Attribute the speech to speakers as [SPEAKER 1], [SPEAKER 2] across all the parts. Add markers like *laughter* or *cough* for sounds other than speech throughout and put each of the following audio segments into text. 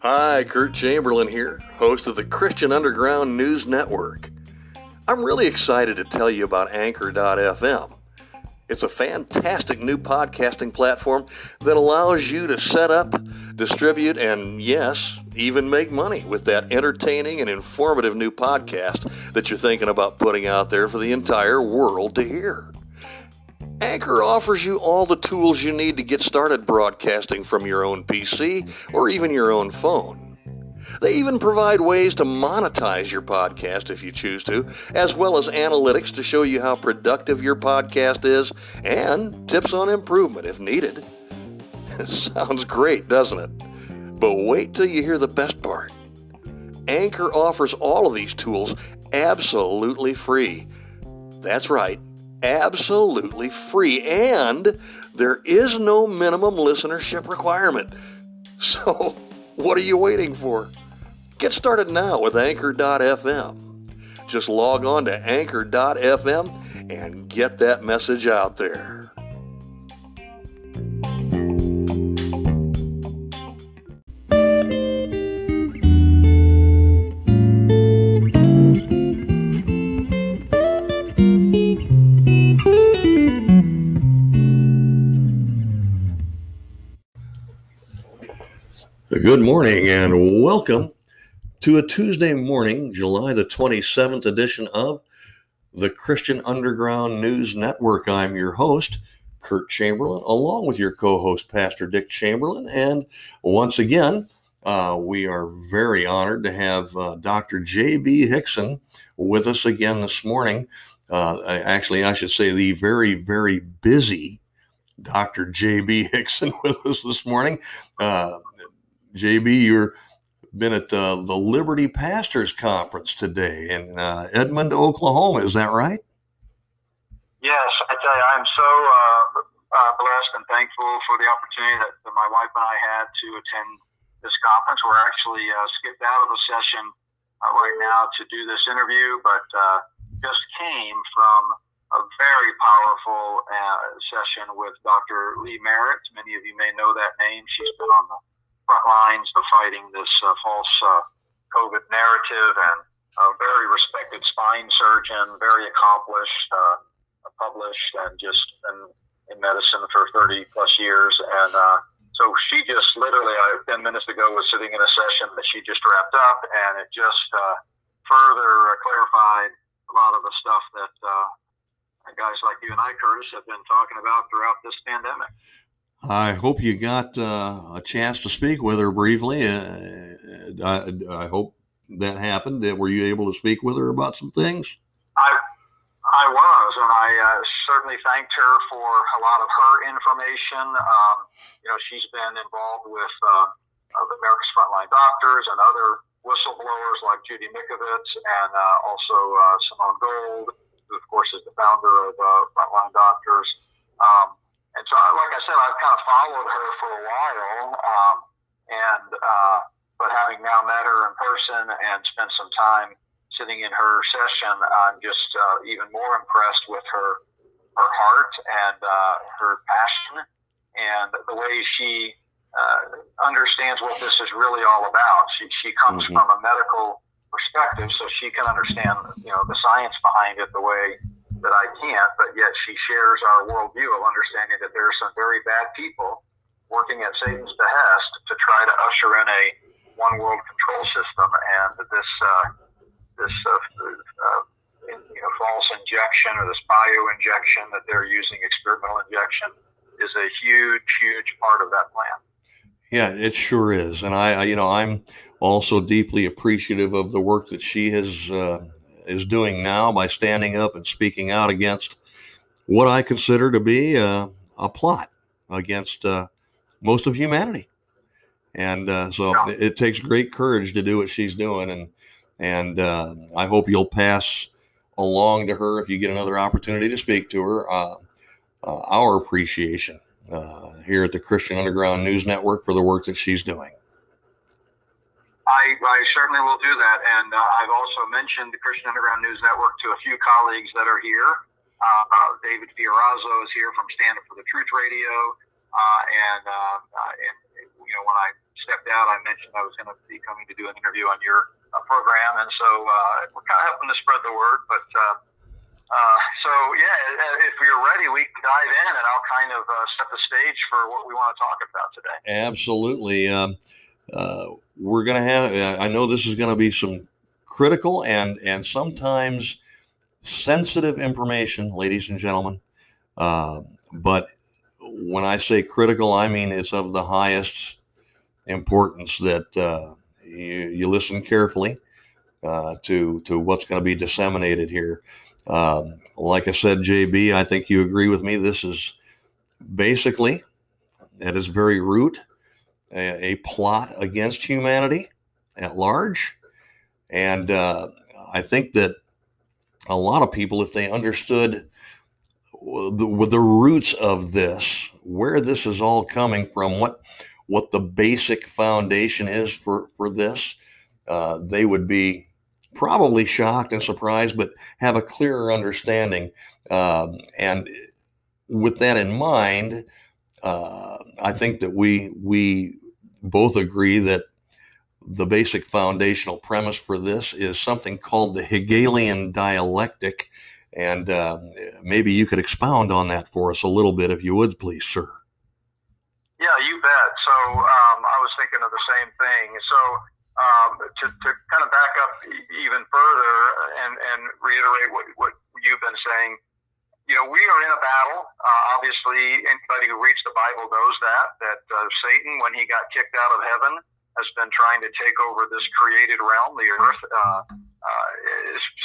[SPEAKER 1] Hi, Kurt Chamberlain here, host of the Christian Underground News Network. I'm really excited to tell you about Anchor.fm. It's a fantastic new podcasting platform that allows you to set up, distribute, and yes, even make money with that entertaining and informative new podcast that you're thinking about putting out there for the entire world to hear. Anchor offers you all the tools you need to get started broadcasting from your own PC or even your own phone. They even provide ways to monetize your podcast if you choose to, as well as analytics to show you how productive your podcast is and tips on improvement if needed. *laughs* Sounds great, doesn't it? But wait till you hear the best part. Anchor offers all of these tools absolutely free. That's right, absolutely free. And there is no minimum listenership requirement. *laughs* So, what are you waiting for? Get started now with Anchor.fm. Just log on to Anchor.fm and get that message out there. Good morning and welcome to a Tuesday morning, July the 27th edition of the Christian Underground News Network. I'm your host, Kurt Chamberlain, along with your co host, Pastor Dick Chamberlain. And once again, uh, we are very honored to have uh, Dr. J.B. Hixson with us again this morning. Uh, actually, I should say the very, very busy Dr. J.B. Hixson *laughs* with us this morning. Uh, JB, you're been at the Liberty Pastors Conference today in uh, Edmond, Oklahoma. Is that right?
[SPEAKER 2] Yes, I tell you, I'm so uh, uh, blessed and thankful for the opportunity that, that, my wife and I had to attend this conference. We're actually uh, skipped out of a session uh, right now to do this interview, but just came from a very powerful session with Dr. Lee Merritt. Many of you may know that name. She's been on the front lines of fighting this uh, false uh, COVID narrative and a very respected spine surgeon, very accomplished, uh, published, and just been in medicine for 30 plus years. And uh, so she just literally, I, 10 minutes ago, was sitting in a session that she just wrapped up, and it just uh, further uh, clarified a lot of the stuff that uh, guys like you and I, Curtis, have been talking about throughout this pandemic.
[SPEAKER 1] I hope you got uh, a chance to speak with her briefly. Uh, I, I, hope that happened. Were you able to speak with her about some things?
[SPEAKER 2] I, I was, and I uh, certainly thanked her for a lot of her information. Um, you know, she's been involved with uh, America's Frontline Doctors and other whistleblowers like Judy Mikovits and uh, also uh, Simone Gold, who, of course, is the founder of Frontline Doctors. Um, and so, like I said, I've kind of followed her for a while, um, and uh, but having now met her in person and spent some time sitting in her session, I'm just uh, even more impressed with her her heart and uh, her passion and the way she uh, understands what this is really all about. She she comes mm-hmm. from a medical perspective, so she can understand you know the science behind it the way that I can't, but yet she shares our worldview of understanding that there are some very bad people working at Satan's behest to try to usher in a one world control system, and this uh, this uh, uh, you know false injection or this bio injection that they're using, experimental injection, is a huge, huge part of that plan.
[SPEAKER 1] Yeah, it sure is, and I, I you know, I'm also deeply appreciative of the work that she has uh, is doing now by standing up and speaking out against what I consider to be a, a plot against uh, most of humanity. And uh, so yeah. it, it, takes great courage to do what she's doing. And, and uh, I hope you'll pass along to her if you get another opportunity to speak to her uh, uh, our appreciation uh, here at the Christian Underground News Network for the work that she's doing.
[SPEAKER 2] I, I certainly will do that. And uh, I've also mentioned the Christian Underground News Network to a few colleagues that are here. Uh, David Fiorazo is here from Stand Up for the Truth Radio. Uh, and, uh, and, you know, when I stepped out, I mentioned I was going to be coming to do an interview on your program. And so we're kind of helping to spread the word. But uh, so yeah, if you're ready, we can dive in, and I'll kind of uh, set the stage for what we want to talk about today.
[SPEAKER 1] Absolutely. Um, uh, we're going to have. Uh, I know this is going to be some critical and and sometimes sensitive information, ladies and gentlemen. Uh, but when I say critical, I mean it's of the highest importance that uh, you, you, listen carefully uh, to to what's going to be disseminated here. Um, like I said, JB, I think you agree with me. This is basically, at its very root, a, a plot against humanity at large. And uh, I think that a lot of people, if they understood the, the roots of this, where this is all coming from, what what the basic foundation is for for this, uh, they would be probably shocked and surprised, but have a clearer understanding. Um, and with that in mind, uh, I think that we we both agree that the basic foundational premise for this is something called the Hegelian dialectic. And uh, maybe you could expound on that for us a little bit, if you would, please, sir.
[SPEAKER 2] Yeah, you bet. So um, I was thinking of the same thing. So um, to, to kind of back up even further and, and reiterate what, what you've been saying, you know, we are in a battle. Uh, obviously, anybody who reads the Bible knows that, that uh, Satan, when he got kicked out of heaven, has been trying to take over this created realm, the earth, uh, uh,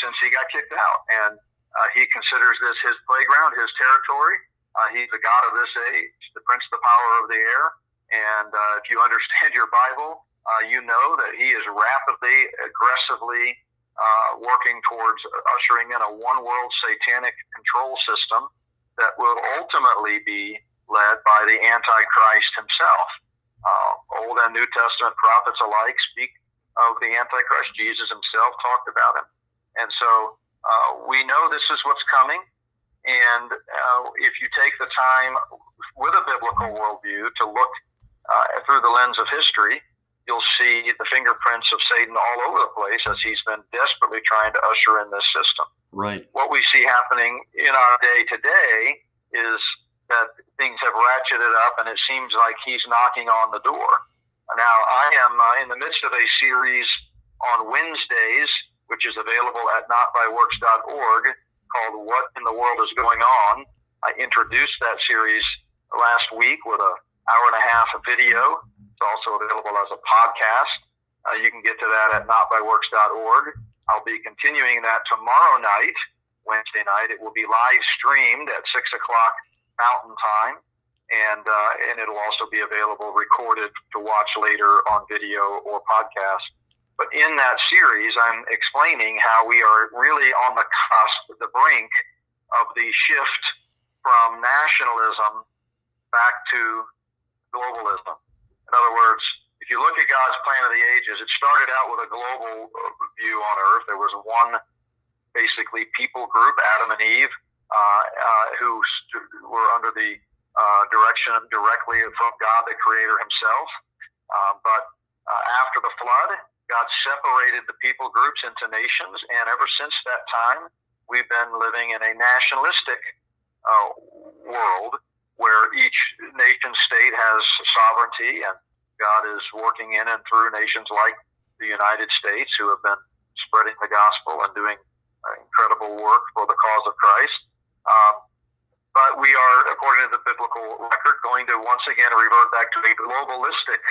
[SPEAKER 2] since he got kicked out. And uh, he considers this his playground, his territory. Uh, he's the God of this age, the prince of the power of the air. And uh, if you *laughs* understand your Bible, uh, you know that he is rapidly, aggressively uh, working towards ushering in a one world satanic control system that will ultimately be led by the Antichrist himself. Uh, Old and New Testament prophets alike speak of the Antichrist. Jesus himself talked about him. And so uh, we know this is what's coming. And uh, if you take the time with a biblical worldview to look uh, through the lens of history, you'll see the fingerprints of Satan all over the place as he's been desperately trying to usher in this system.
[SPEAKER 1] Right.
[SPEAKER 2] What we see happening in our day today is that things have ratcheted up and it seems like he's knocking on the door. Now, I am uh, in the midst of a series on Wednesdays, which is available at notbyworks.org, called What in the World is Going On. I introduced that series last week with a hour and a half of video. It's also available as a podcast. Uh, you can get to that at notbyworks.org. I'll be continuing that tomorrow night, Wednesday night. It will be live streamed at 6 o'clock Mountain Time, and uh, and it'll also be available recorded to watch later on video or podcast. But in that series, I'm explaining how we are really on the cusp, the brink of the shift from nationalism back to globalism. In other words, if you look at God's plan of the ages, it started out with a global uh, view on earth. There was one basically people group, Adam and Eve, uh, uh, who st- were under the uh, direction directly from God, the Creator Himself. Uh, but uh, after the flood, God separated the people groups into nations, and ever since that time, we've been living in a nationalistic world where each nation state has sovereignty, and God is working in and through nations like the United States who have been spreading the gospel and doing incredible work for the cause of Christ. Um, but we are, according to the biblical record, going to once again revert back to a globalistic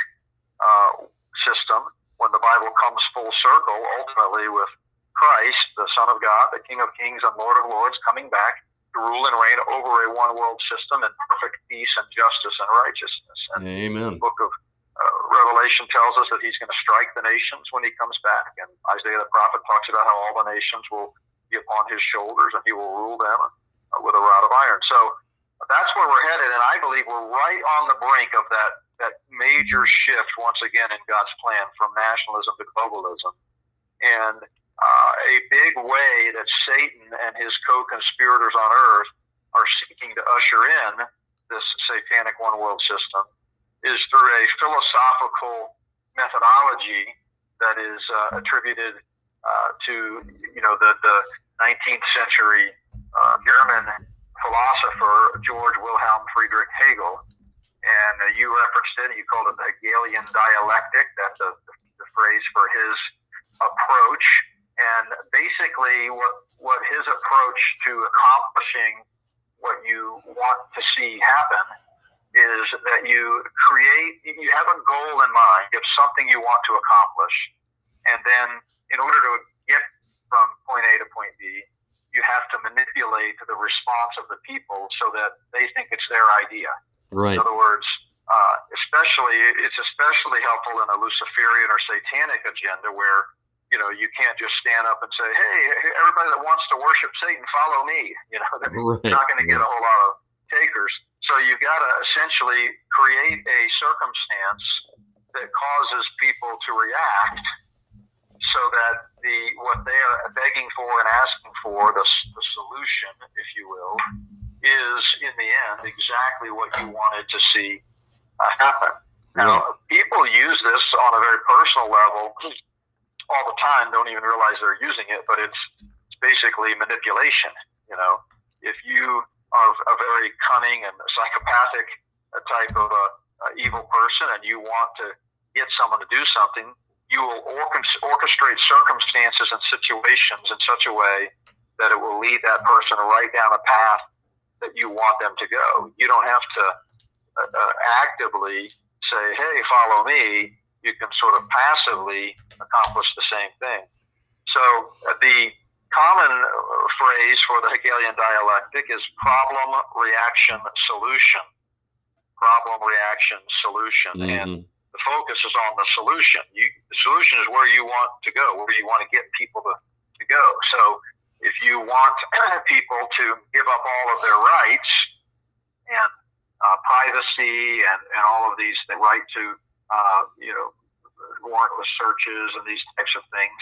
[SPEAKER 2] uh, system when the Bible comes full circle, ultimately with Christ, the Son of God, the King of Kings and Lord of Lords, coming back to rule and reign over a one world system in perfect peace and justice and righteousness.
[SPEAKER 1] And Amen.
[SPEAKER 2] The book of uh, Revelation tells us that he's going to strike the nations when he comes back. And Isaiah the prophet talks about how all the nations will be upon his shoulders and he will rule them with a rod of iron. So that's where we're headed, and I believe we're right on the brink of that that major shift once again in God's plan from nationalism to globalism. And uh, a big way that Satan and his co conspirators on earth are seeking to usher in this satanic one world system is through a philosophical methodology that is uh, attributed uh, to you know the, the 19th century uh, German philosopher George Wilhelm Friedrich Hegel. And uh, you referenced it, you called it the Hegelian dialectic. That's a, the phrase for his approach. And basically, what, what his approach to accomplishing what you want to see happen is that you create, you have a goal in mind, you have something you want to accomplish. And then, in order to get from point A to point B, you have to manipulate the response of the people so that they think it's their idea.
[SPEAKER 1] Right.
[SPEAKER 2] In other words, uh, especially it's especially helpful in a Luciferian or Satanic agenda where you know you can't just stand up and say, "Hey, everybody that wants to worship Satan, follow me." *laughs* You know, right. you're not going to get a whole lot of takers. So you've got to essentially create a circumstance that causes people to react so that the what they are begging for and asking for, the, the solution, if you will, is in the end exactly what you wanted to see uh, happen. Now, people use this on a very personal level all the time, don't even realize they're using it, but it's, it's basically manipulation. You know, if you are a very cunning and psychopathic uh, type of a, a evil person and you want to get someone to do something, you will orchestrate circumstances and situations in such a way that it will lead that person right down a path that you want them to go. You don't have to uh, uh, actively say, hey, follow me. You can sort of passively accomplish the same thing. So uh, the common uh, phrase for the Hegelian dialectic is problem, reaction, solution. Problem, reaction, solution. Mm-hmm. And the focus is on the solution. You, the solution is where you want to go, where you want to get people to, to go. So if you want *clears throat* people to give up all of their rights and uh, privacy and, and all of these, the right to, uh, you know, warrantless searches and these types of things,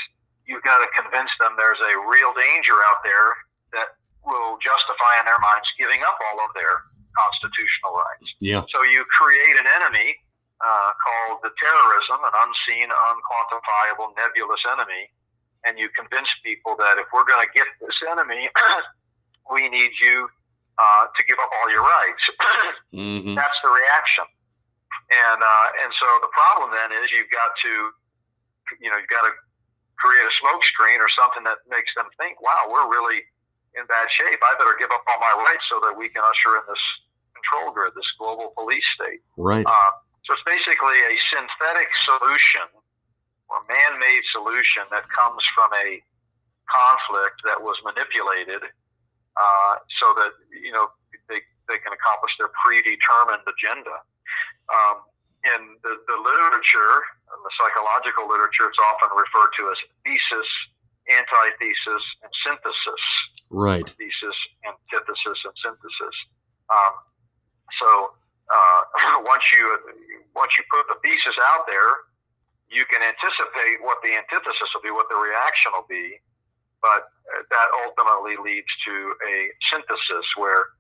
[SPEAKER 2] you've got to convince them there's a real danger out there that will justify in their minds giving up all of their constitutional rights.
[SPEAKER 1] Yeah.
[SPEAKER 2] So you create an enemy uh, called the terrorism, an unseen, unquantifiable, nebulous enemy, and you convince people that if we're going to get this enemy, *clears throat* we need you uh, to give up all your rights. *clears throat* mm-hmm. That's the reaction, and uh, and so the problem then is you've got to, you know, you've got to create a smoke screen or something that makes them think, wow, we're really in bad shape. I better give up all my rights so that we can usher in this control grid, this global police state.
[SPEAKER 1] Right. Uh,
[SPEAKER 2] so it's basically a synthetic solution or man-made solution that comes from a conflict that was manipulated uh, so that you know they, they can accomplish their predetermined agenda. Um, in the, the literature, in the psychological literature, it's often referred to as thesis, antithesis, and synthesis.
[SPEAKER 1] Right.
[SPEAKER 2] Thesis, antithesis, and synthesis. Um, so uh, *laughs* once you once you put the thesis out there, you can anticipate what the antithesis will be, what the reaction will be, but uh, that ultimately leads to a synthesis where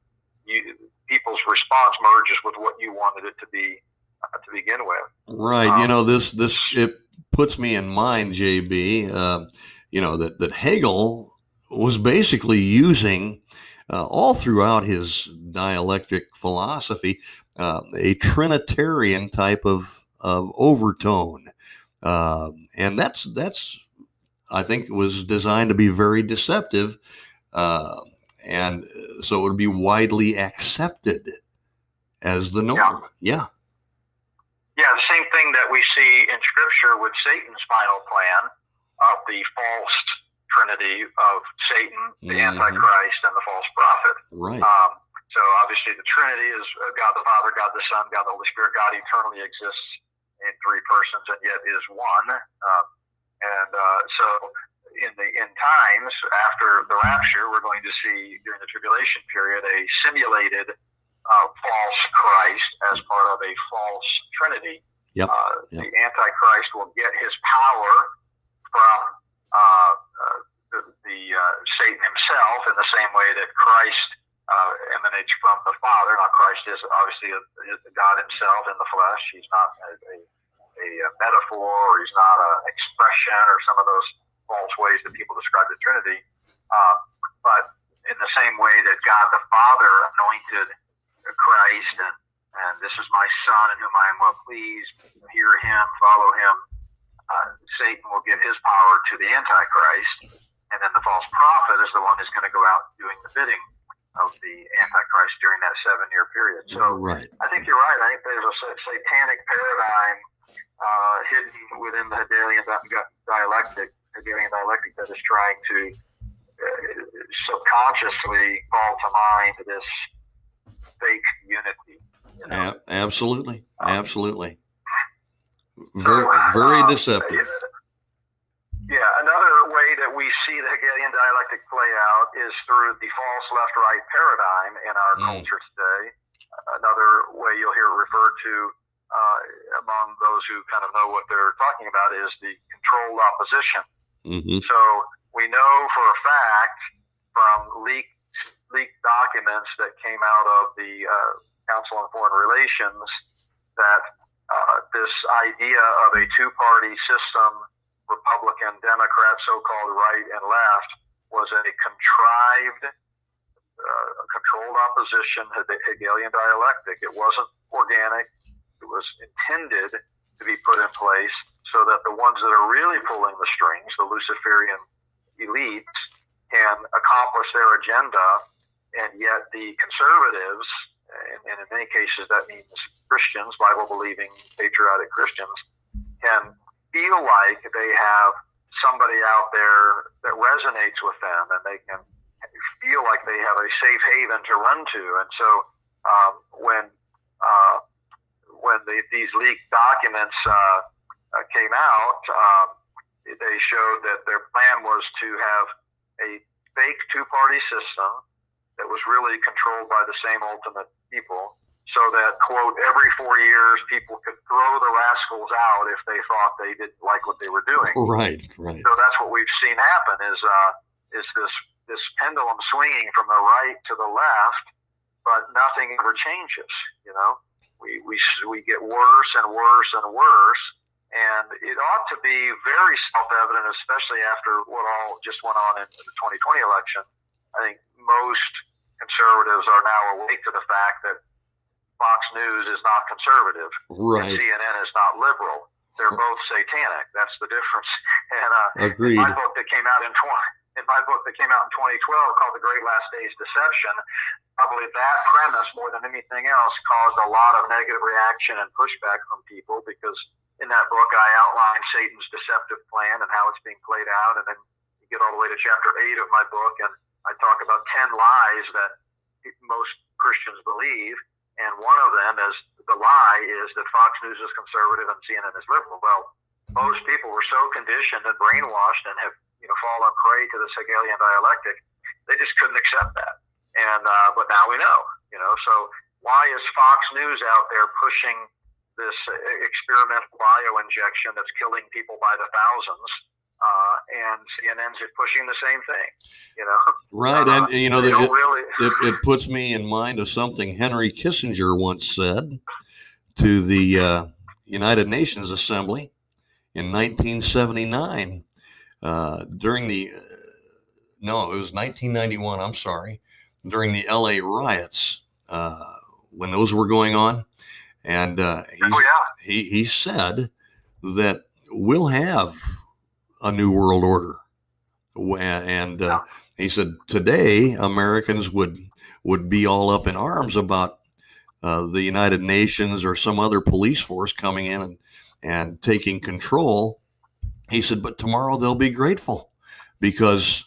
[SPEAKER 2] you, people's response merges with what you wanted it to be uh, to begin with.
[SPEAKER 1] Right. Um, you know this this it puts me in mind, JB. Uh, you know that that Hegel was basically using. Uh, all throughout his dialectic philosophy, uh, a Trinitarian type of, of overtone. Uh, and that's, that's, I think, was designed to be very deceptive. Uh, and so it would be widely accepted as the norm.
[SPEAKER 2] Yeah. yeah. Yeah, the same thing that we see in Scripture with Satan's final plan of the false trinity of Satan, the mm-hmm. Antichrist, and the false prophet.
[SPEAKER 1] Right. Um,
[SPEAKER 2] so obviously the Trinity is uh, God the Father, God the Son, God the Holy Spirit. God eternally exists in three persons and yet is one. Um, and uh, so in the in times after the rapture, we're going to see during the tribulation period a simulated uh, false Christ as part of a false Trinity.
[SPEAKER 1] Yep.
[SPEAKER 2] Uh,
[SPEAKER 1] yep.
[SPEAKER 2] The Antichrist will get his power from uh, uh the uh, Satan himself in the same way that Christ uh, emanates from the Father. Now, Christ is obviously a, God Himself in the flesh. He's not a, a, a metaphor, or he's not an expression, or some of those false ways that people describe the Trinity. Uh, but in the same way that God the Father anointed Christ, and, and this is my Son in whom I am well pleased, hear Him, follow Him. Uh, Satan will give his power to the Antichrist, and then the false prophet is the one who's going to go out doing the bidding of the Antichrist during that seven year period. So
[SPEAKER 1] right.
[SPEAKER 2] I think you're right. I think there's a satanic paradigm uh, hidden within the Hegelian dialectic, Hegelian dialectic that is trying to uh, subconsciously call to mind this fake unity.
[SPEAKER 1] You know? A- absolutely, um, absolutely. Very, very uh, deceptive.
[SPEAKER 2] Yeah, another way that we see the Hegelian dialectic play out is through the false left-right paradigm in our mm. culture today. Another way you'll hear it referred to uh, among those who kind of know what they're talking about is the controlled opposition.
[SPEAKER 1] Mm-hmm.
[SPEAKER 2] So we know for a fact from leaked leaked documents that came out of the uh, Council on Foreign Relations that uh, this idea of a two-party system, Republican, Democrat, so-called right and left, was a contrived, uh, controlled opposition to the Hegelian dialectic. It wasn't organic. It was intended to be put in place so that the ones that are really pulling the strings, the Luciferian elites, can accomplish their agenda, and yet the conservatives, and, and in many cases that means Christians, Bible believing, patriotic Christians, can feel like they have somebody out there that resonates with them and they can feel like they have a safe haven to run to. And so um, when uh, when the, these leaked documents uh, uh, came out, um, they showed that their plan was to have a fake two-party system that was really controlled by the same ultimate people so that quote every four years people could throw the rascals out if they thought they didn't like what they were doing.
[SPEAKER 1] Right right.
[SPEAKER 2] So that's what we've seen happen is uh is this this pendulum swinging from the right to the left but nothing ever changes you know? We we we get worse and worse and worse and it ought to be very self-evident especially after what all just went on in the 2020 election i think most conservatives are now awake to the fact that Fox News is not conservative
[SPEAKER 1] right.
[SPEAKER 2] and CNN is not liberal. They're both satanic. That's the difference. *laughs* And
[SPEAKER 1] uh, Agreed.
[SPEAKER 2] my book that came out in 20, in my book that came out in 2012 called The Great Last Days Deception, probably that premise more than anything else caused a lot of negative reaction and pushback from people because in that book I outline Satan's deceptive plan and how it's being played out, and then you get all the way to chapter eight of my book and I talk about 10 lies that most Christians believe, and one of them is the lie is that Fox News is conservative and CNN is liberal. Well, most people were so conditioned and brainwashed and have you know fallen prey to the Hegelian dialectic, they just couldn't accept that. And uh, but now we know, you know. So why is Fox News out there pushing this experimental bio injection that's killing people by the thousands? uh, and CNN's pushing the same thing. You know,
[SPEAKER 1] right? Uh, and you know,
[SPEAKER 2] it,
[SPEAKER 1] really... it, it, puts me in mind of something Henry Kissinger once said to the uh, United Nations Assembly in 1979 uh, during the uh, no, it was 1991. I'm sorry, during the L.A. riots uh, when those were going on, and oh,
[SPEAKER 2] yeah.
[SPEAKER 1] he he said that we'll have a new world order. And uh, he said today Americans would would be all up in arms about uh, the United Nations or some other police force coming in and, and taking control. He said, but tomorrow they'll be grateful because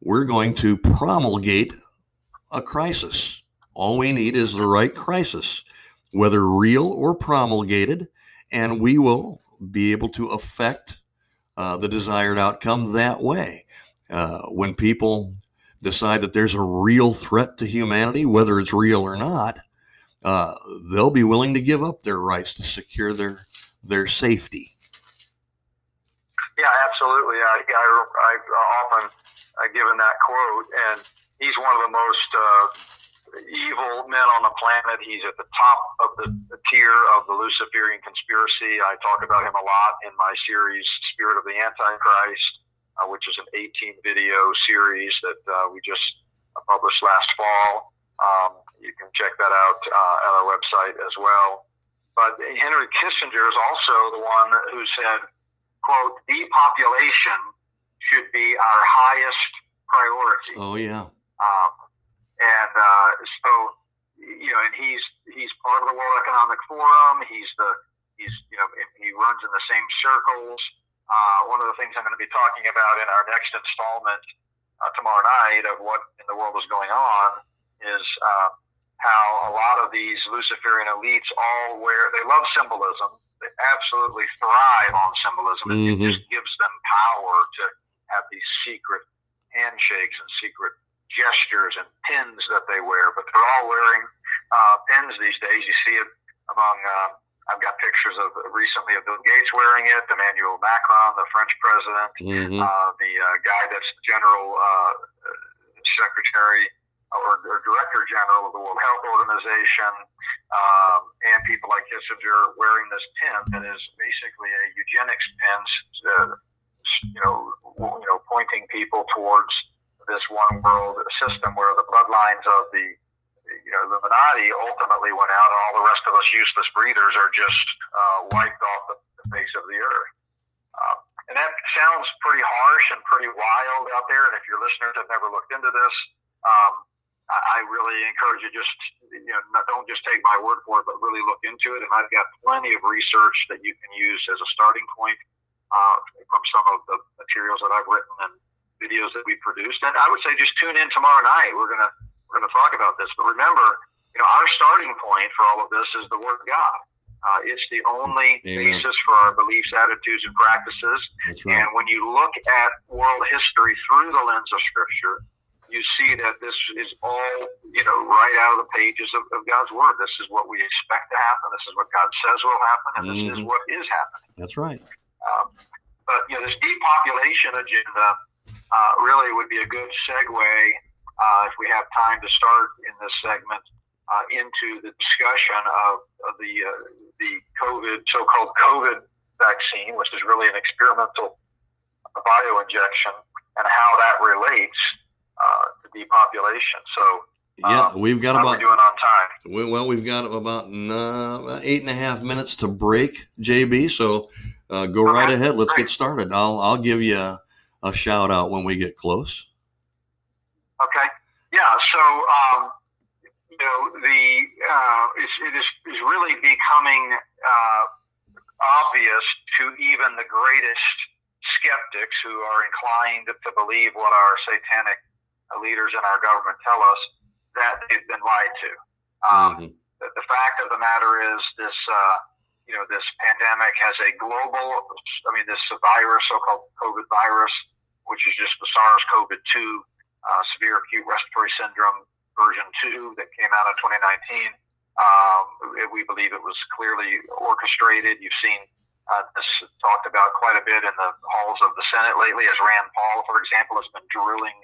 [SPEAKER 1] we're going to promulgate a crisis. All we need is the right crisis, whether real or promulgated, and we will be able to affect uh, the desired outcome that way. Uh, when people decide that there's a real threat to humanity, whether it's real or not, uh, they'll be willing to give up their rights to secure their their safety.
[SPEAKER 2] Yeah, absolutely. I, I, I often uh, given that quote, and he's one of the most uh, evil men on the planet. He's at the top of the, the tier of the Luciferian conspiracy. I talk about him a lot in my series, Spirit of the Antichrist, uh, which is an 18 video series that uh, we just published last fall. Um, you can check that out uh, at our website as well. But Henry Kissinger is also the one who said, quote, depopulation should be our highest priority.
[SPEAKER 1] Oh, yeah.
[SPEAKER 2] Um, and uh, so, you know, and he's he's part of the World Economic Forum. He's the he's you know he runs in the same circles. Uh, one of the things I'm going to be talking about in our next installment uh, tomorrow night of what in the world is going on is uh, how a lot of these Luciferian elites all wear, they love symbolism. They absolutely thrive on symbolism. Mm-hmm. It just gives them power to have these secret handshakes and secret gestures and pins that they wear. But they're all wearing uh, pins these days. You see it among, uh, I've got pictures of recently of Bill Gates wearing it, Emmanuel Macron, the French president, mm-hmm. uh, the uh, guy that's the general uh, secretary or, or director general of the World Health Organization, um, and people like Kissinger wearing this pin that is basically a eugenics pin, uh, you know, you know, pointing people towards this one world system where the bloodlines of the you know Illuminati ultimately went out, and all the rest of us useless breathers are just uh, wiped off the, the face of the earth. Uh, and that sounds pretty harsh and pretty wild out there. And if your listeners have never looked into this, um, I really encourage you just you know don't just take my word for it, but really look into it. And I've got plenty of research that you can use as a starting point uh, from some of the materials that I've written and videos that we produced. And I would say just tune in tomorrow night. We're gonna we're gonna talk about this. But remember, you know, our starting point for all of this is the Word of God. Uh, it's the only Amen. basis for our beliefs, attitudes, and practices. Right. And when you look at world history through the lens of Scripture, you see that this is all, you know, right out of the pages of, of, God's Word. This is what we expect to happen. This is what God says will happen, and this mm-hmm. is what is happening.
[SPEAKER 1] That's right.
[SPEAKER 2] Um, but, you know, this depopulation agenda uh, really would be a good segue, uh, if we have time to start in this segment, uh, into the discussion of, of the, uh, the COVID, so called COVID vaccine, which is really an experimental bioinjection, and how that relates uh, to depopulation. So
[SPEAKER 1] yeah, um, we've got about
[SPEAKER 2] doing on time.
[SPEAKER 1] We, well, we've got about uh, eight and a half minutes to break, JB. So uh, go okay. right ahead. Let's Great. get started. I'll I'll give you a, shout out when we get close.
[SPEAKER 2] Okay. Yeah. So um, you know the uh, it's, it is is really becoming uh, obvious to even the greatest skeptics who are inclined to believe what our satanic leaders in our government tell us that they've been lied to. Um, mm-hmm. the, the, fact of the matter is, this uh, you know this pandemic has a global. I mean, this virus, so-called COVID virus, which is just the SARS-CoV-2 uh, severe acute respiratory syndrome version two that came out in 2019. Um, we believe it was clearly orchestrated. You've seen uh, this talked about quite a bit in the halls of the Senate lately, as Rand Paul, for example, has been drilling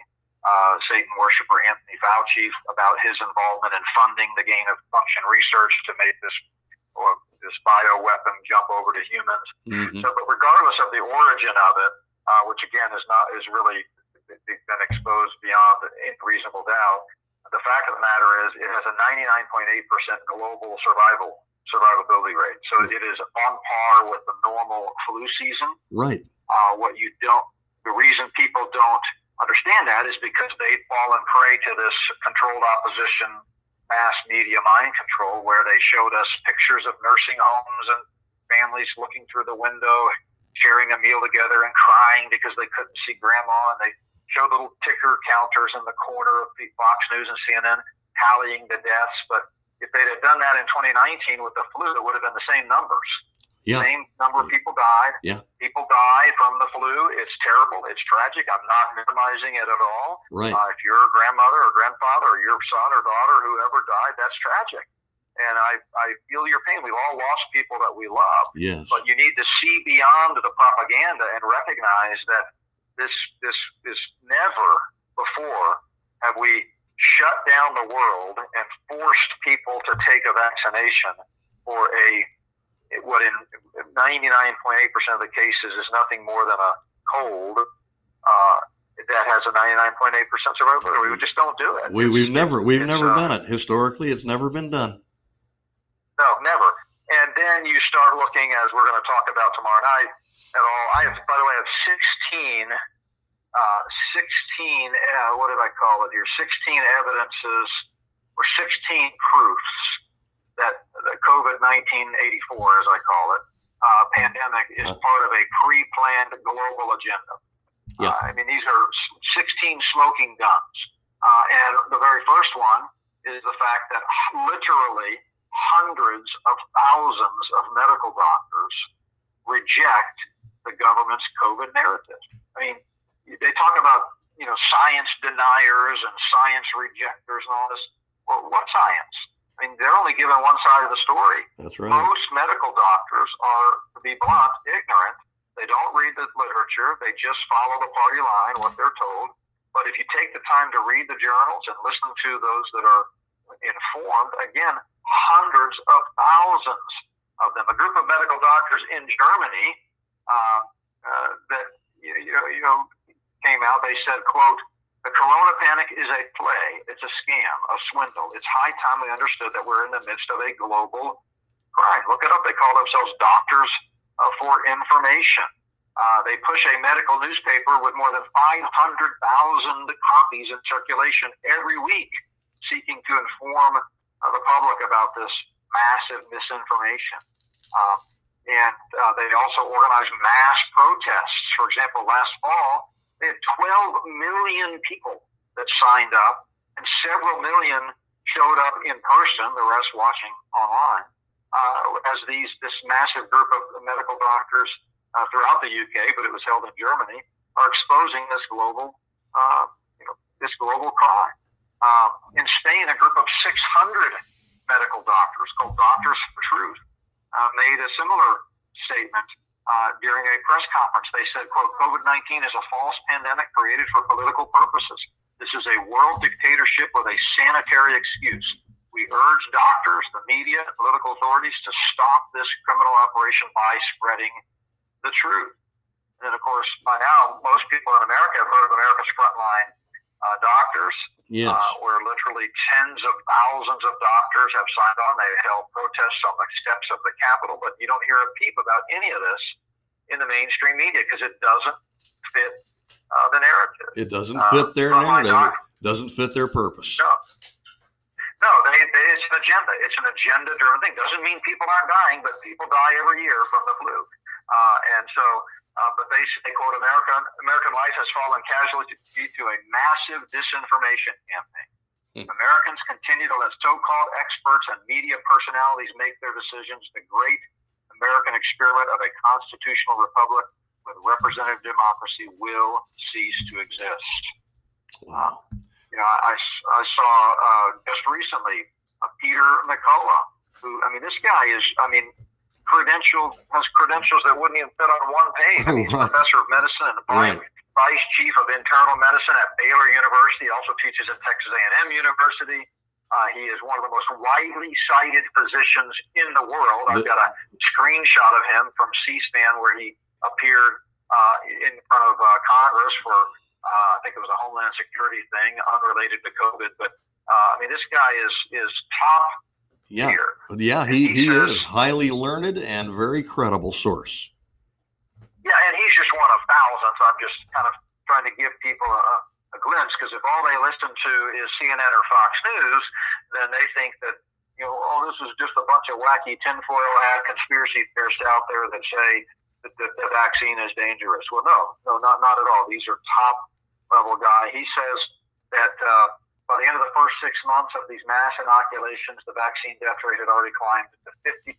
[SPEAKER 2] uh, Satan worshiper Anthony Fauci about his involvement in funding the gain of function research to make this this bio weapon jump over to humans. Mm-hmm. So, but regardless of the origin of it, uh, which again is not is really been exposed beyond reasonable doubt, the fact of the matter is it has a 99.8% global survival survivability rate. So it is on par with the normal flu season.
[SPEAKER 1] Right.
[SPEAKER 2] Uh, what you don't, the reason people don't understand that is because they've fallen prey to this controlled opposition mass media mind control where they showed us pictures of nursing homes and families looking through the window sharing a meal together and crying because they couldn't see grandma. And they showed little ticker counters in the corner of Fox News and CNN tallying the deaths. But if they'd have done that in 2019 with the flu it would have been the same numbers
[SPEAKER 1] yeah.
[SPEAKER 2] Same number of people died.
[SPEAKER 1] Yeah.
[SPEAKER 2] People die from the flu. It's terrible. It's tragic. I'm not minimizing it at all.
[SPEAKER 1] Right. Uh,
[SPEAKER 2] if your grandmother or grandfather or your son or daughter, whoever died, that's tragic. And I, I feel your pain. We've all lost people that we love.
[SPEAKER 1] Yes.
[SPEAKER 2] But you need to see beyond the propaganda and recognize that this this is never before have we shut down the world and forced people to take a vaccination for a what in 99.8% of the cases is nothing more than a cold uh, that has a 99.8% survival. Rate. We just don't do it.
[SPEAKER 1] We, we've never we've never uh, done it historically. It's never been done.
[SPEAKER 2] No, never. And then you start looking, as we're going to talk about tomorrow night, at all. I have, by the way, I have 16 uh, 16, uh, what did I call it here? 16 evidences or 16 proofs that COVID 1984, as I call it, uh, pandemic is part of a pre planned global agenda. Yeah. Uh, I mean, these are 16 smoking guns. Uh, and the very first one is the fact that literally hundreds of thousands of medical doctors reject the government's COVID narrative. I mean, they talk about you know science deniers and science rejectors and all this. Well, what science? I mean, they're only given one side of the story.
[SPEAKER 1] That's right.
[SPEAKER 2] Most medical doctors are, to be blunt, ignorant. They don't read the literature. They just follow the party line, what they're told. But if you take the time to read the journals and listen to those that are informed, again, hundreds of thousands of them. A group of medical doctors in Germany uh, uh, that you, you know came out, they said, quote, the corona panic is a play. It's a scam, a swindle. It's high time we understood that we're in the midst of a global crime. Look it up. They call themselves doctors uh, for information. Uh, they push a medical newspaper with more than 500,000 copies in circulation every week, seeking to inform uh, the public about this massive misinformation. Um, and uh, they also organize mass protests. For example, last fall, they had 12 million people that signed up, and several million showed up in person, the rest watching online, uh, as these this massive group of medical doctors uh, throughout the UK, but it was held in Germany, are exposing this global, uh, you know, this global crime. Um, in Spain, a group of 600 medical doctors called Doctors for Truth uh, made a similar statement uh, during a press conference. They said, quote, COVID-19 is a false pandemic created for political purposes. This is a world dictatorship with a sanitary excuse. We urge doctors, the media, and political authorities to stop this criminal operation by spreading the truth. And of course, by now, most people in America have heard of America's Frontline uh, doctors,
[SPEAKER 1] yes.
[SPEAKER 2] uh, where literally tens of thousands of doctors have signed on. They held protests on the steps of the Capitol, but you don't hear a peep about any of this in the mainstream media because it doesn't fit uh, the narrative.
[SPEAKER 1] It doesn't uh, fit their narrative. It doesn't fit their purpose.
[SPEAKER 2] No. No, they, they, it's an agenda. It's an agenda-driven thing. Doesn't mean people aren't dying, but people die every year from the flu. Uh, and so uh, but they, they quote American American life has fallen casualty to a massive disinformation campaign. Hmm. Americans continue to let so-called experts and media personalities make their decisions. The great American experiment of a constitutional republic with representative democracy will cease to exist.
[SPEAKER 1] Wow.
[SPEAKER 2] You know, I, I saw uh, just recently uh, Peter McCullough, who, I mean, this guy is, I mean, credentials has credentials that wouldn't even fit on one page. *laughs* He's a professor of medicine and vice, vice chief of internal medicine at Baylor University. Also teaches at Texas A&M University. Uh, he is one of the most widely cited physicians in the world. I've got a screenshot of him from C-SPAN where he appeared uh, in front of uh, Congress for, uh, I think it was a Homeland Security thing unrelated to COVID. But uh, I mean, this guy is is top
[SPEAKER 1] yeah.
[SPEAKER 2] Here.
[SPEAKER 1] Yeah, he, he, he says, is highly learned and very credible source.
[SPEAKER 2] Yeah, and he's just one of thousands. I'm just kind of trying to give people a, a glimpse because if all they listen to is CNN or Fox News, then they think that, you know, oh, this is just a bunch of wacky tinfoil hat conspiracy theorists out there that say that the, the vaccine is dangerous. Well, no, no, not, not at all. These are top level guy. He says that uh, by the end of the first six months of these mass inoculations, the vaccine death rate had already climbed to 50,000.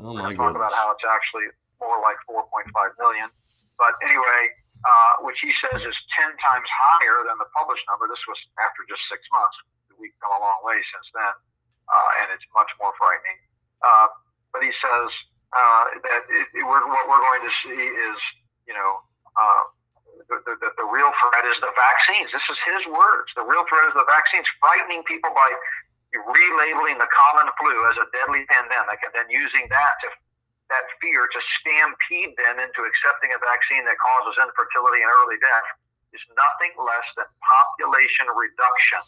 [SPEAKER 1] Oh, my
[SPEAKER 2] Talk about how it's actually more like 4.5 million. But anyway, uh, which he says is 10 times higher than the published number. This was after just six months. We've come a long way since then, uh, and it's much more frightening. Uh, but he says uh, that it, it, we're, what we're going to see is, you know, uh, the, the, the real threat is the vaccines. This is his words. The real threat is the vaccines, frightening people by relabeling the common flu as a deadly pandemic and then using that to that fear to stampede them into accepting a vaccine that causes infertility and early death is nothing less than population reduction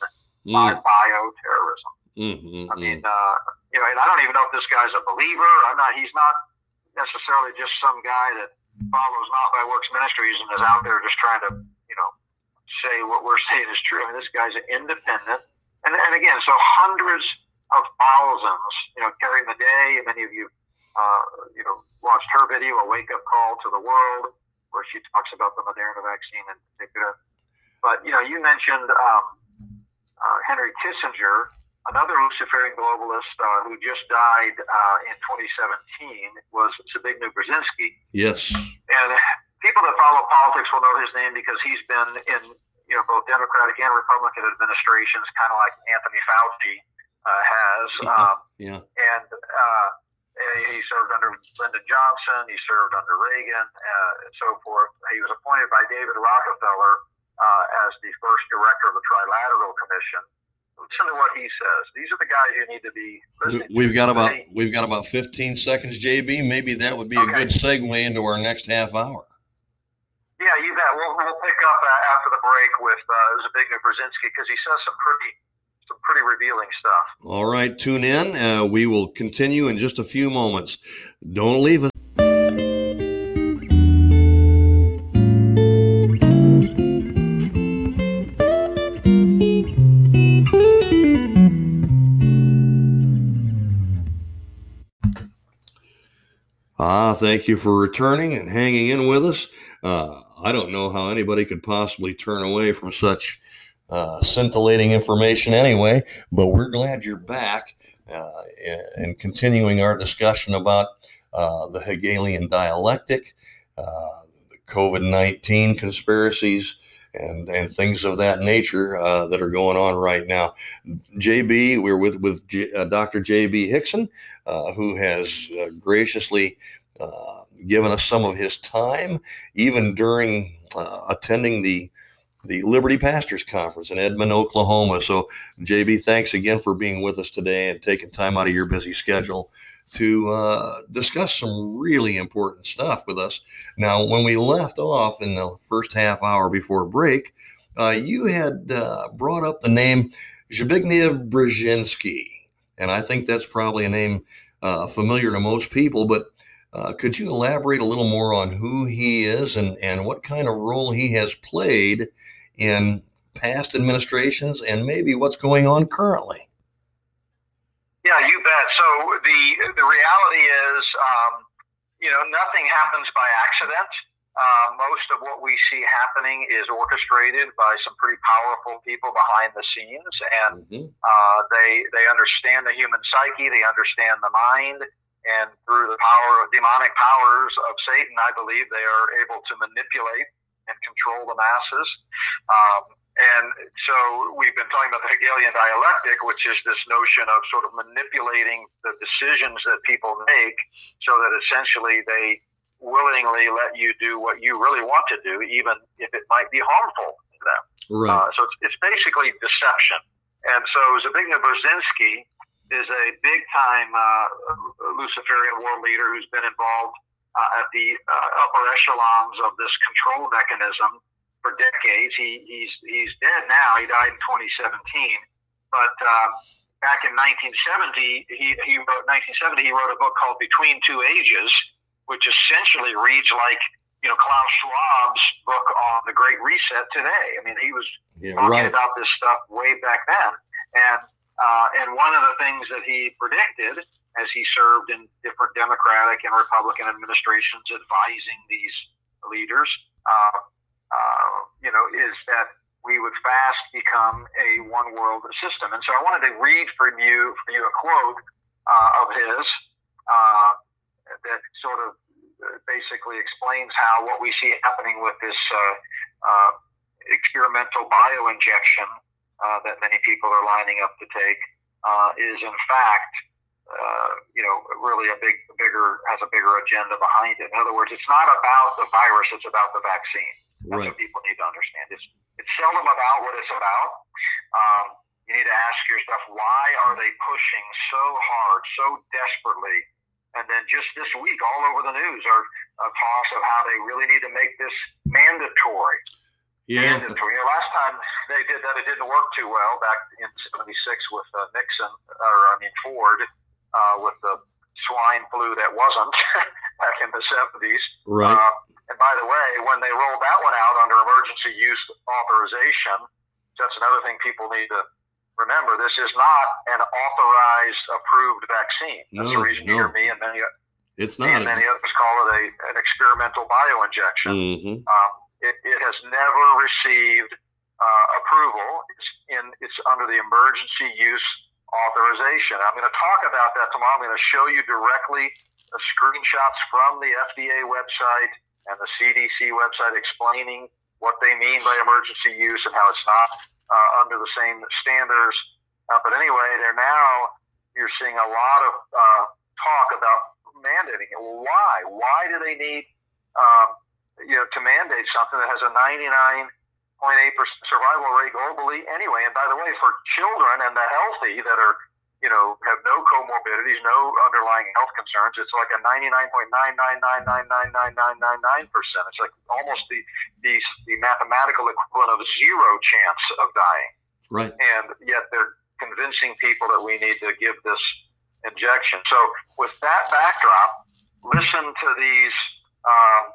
[SPEAKER 2] mm. by bioterrorism.
[SPEAKER 1] Mm-hmm,
[SPEAKER 2] I mean, uh, you know, and I don't even know if this guy's a believer. I'm not. He's not necessarily just some guy that follows Not by Works Ministries and is out there just trying to, you know, say what we're *laughs* saying is true. I mean, this guy's independent and, and again, so hundreds of thousands, you know, Carrie Madej, many of you, uh, you know, watched her video, A Wake Up Call to the World, where she talks about the Moderna vaccine in particular. But, you know, you mentioned um, uh, Henry Kissinger, another Luciferian globalist uh, who just died uh, in 2017 was Zbigniew Brzezinski.
[SPEAKER 1] Yes.
[SPEAKER 2] And people that follow politics will know his name because he's been in you know both Democratic and Republican administrations, kind of like Anthony Fauci uh, has.
[SPEAKER 1] Yeah. Um, yeah.
[SPEAKER 2] And uh, he served under Lyndon Johnson. He served under Reagan, uh, and so forth. He was appointed by David Rockefeller uh, as the first director of the Trilateral Commission. Listen to what he says. These are the guys you need to be.
[SPEAKER 1] We've got about we've got about 15 seconds, JB. Maybe that would be okay. a good segue into our next half hour.
[SPEAKER 2] Yeah, you bet. We'll, we'll pick up uh, after the break with uh, Zbigniew Brzezinski because he says some pretty some pretty revealing stuff.
[SPEAKER 1] All right, tune in. Uh, we will continue in just a few moments. Don't leave us. Ah, thank you for returning and hanging in with us. Uh, I don't know how anybody could possibly turn away from such uh, scintillating information anyway, but we're glad you're back uh, and continuing our discussion about uh, the Hegelian dialectic, uh, the COVID 19 conspiracies, and, and things of that nature uh, that are going on right now. JB, we're with, with J, uh, Dr. JB Hixson, who has graciously given us some of his time, even during uh, attending the the Liberty Pastors Conference in Edmond, Oklahoma. So, JB, thanks again for being with us today and taking time out of your busy schedule to uh, discuss some really important stuff with us. Now, when we left off in the first half hour before break, uh, you had uh, brought up the name Zbigniew Brzezinski, and I think that's probably a name uh, familiar to most people, but uh, could you elaborate a little more on who he is and, and what kind of role he has played in past administrations and maybe what's going on currently?
[SPEAKER 2] Yeah, you bet. So the the reality is, um, you know, nothing happens by accident. Uh, most of what we see happening is orchestrated by some pretty powerful people behind the scenes, and mm-hmm. uh, they they understand the human psyche, they understand the mind, and through the power, demonic powers of Satan, I believe they are able to manipulate and control the masses. Um, and so we've been talking about the Hegelian dialectic, which is this notion of sort of manipulating the decisions that people make so that essentially they willingly let you do what you really want to do, even if it might be harmful to them.
[SPEAKER 1] Right. Uh,
[SPEAKER 2] so it's, it's basically deception. And so Zbigniew Brzezinski is a big time uh, Luciferian world leader who's been involved uh, at the uh, upper echelons of this control mechanism for decades. He, he's he's dead now. He died in 2017, but uh, back in 1970, he, he wrote 1970. He wrote a book called Between Two Ages, which essentially reads like you know Klaus Schwab's book on the Great Reset today. I mean, he was yeah, talking right. about this stuff way back then, and uh, and one of the things that he predicted as he served in different Democratic and Republican administrations advising these leaders, uh, uh, you know, is that we would fast become a one world system. And so I wanted to read from you, from you a quote uh, of his uh, that sort of basically explains how what we see happening with this uh, experimental bioinjection uh, that many people are lining up to take uh, is in fact, uh, you know, really a big, bigger has a bigger agenda behind it. In other words, it's not about the virus; it's about the vaccine. That's right. what people need to understand. It's, it's seldom about what it's about. Um, you need to ask yourself, why are they pushing so hard, so desperately? And then just this week, all over the news, are uh, talks of how they really need to make this mandatory.
[SPEAKER 1] Yeah.
[SPEAKER 2] Mandatory. You know, last time they did that, it didn't work too well back in '76 with uh, Nixon, or I mean Ford, uh, with the swine flu that wasn't *laughs* back in the '70s.
[SPEAKER 1] Right. Uh,
[SPEAKER 2] and by the way, when they rolled that one out under emergency use authorization, that's another thing people need to remember. This is not an authorized, approved vaccine. That's no, the reason no. you hear me and many,
[SPEAKER 1] it's not.
[SPEAKER 2] and many others call it a, an experimental bioinjection.
[SPEAKER 1] Mm-hmm.
[SPEAKER 2] Um, it, it, has never received uh, approval. It's in it's under the emergency use authorization. I'm going to talk about that tomorrow. I'm going to show you directly the screenshots from the FDA website and the CDC website explaining what they mean by emergency use and how it's not uh, under the same standards. Uh, but anyway, they're now you're seeing a lot of uh, talk about mandating it. Why? Why do they need um, you know to mandate something that has a 99.8% survival rate globally anyway? And by the way, for children and the healthy that are you know, have no comorbidities, no underlying health concerns. It's like a 99.999999999%. It's like almost the, the, the mathematical equivalent of zero chance of dying.
[SPEAKER 1] Right.
[SPEAKER 2] And yet they're convincing people that we need to give this injection. So with that backdrop, listen to these um,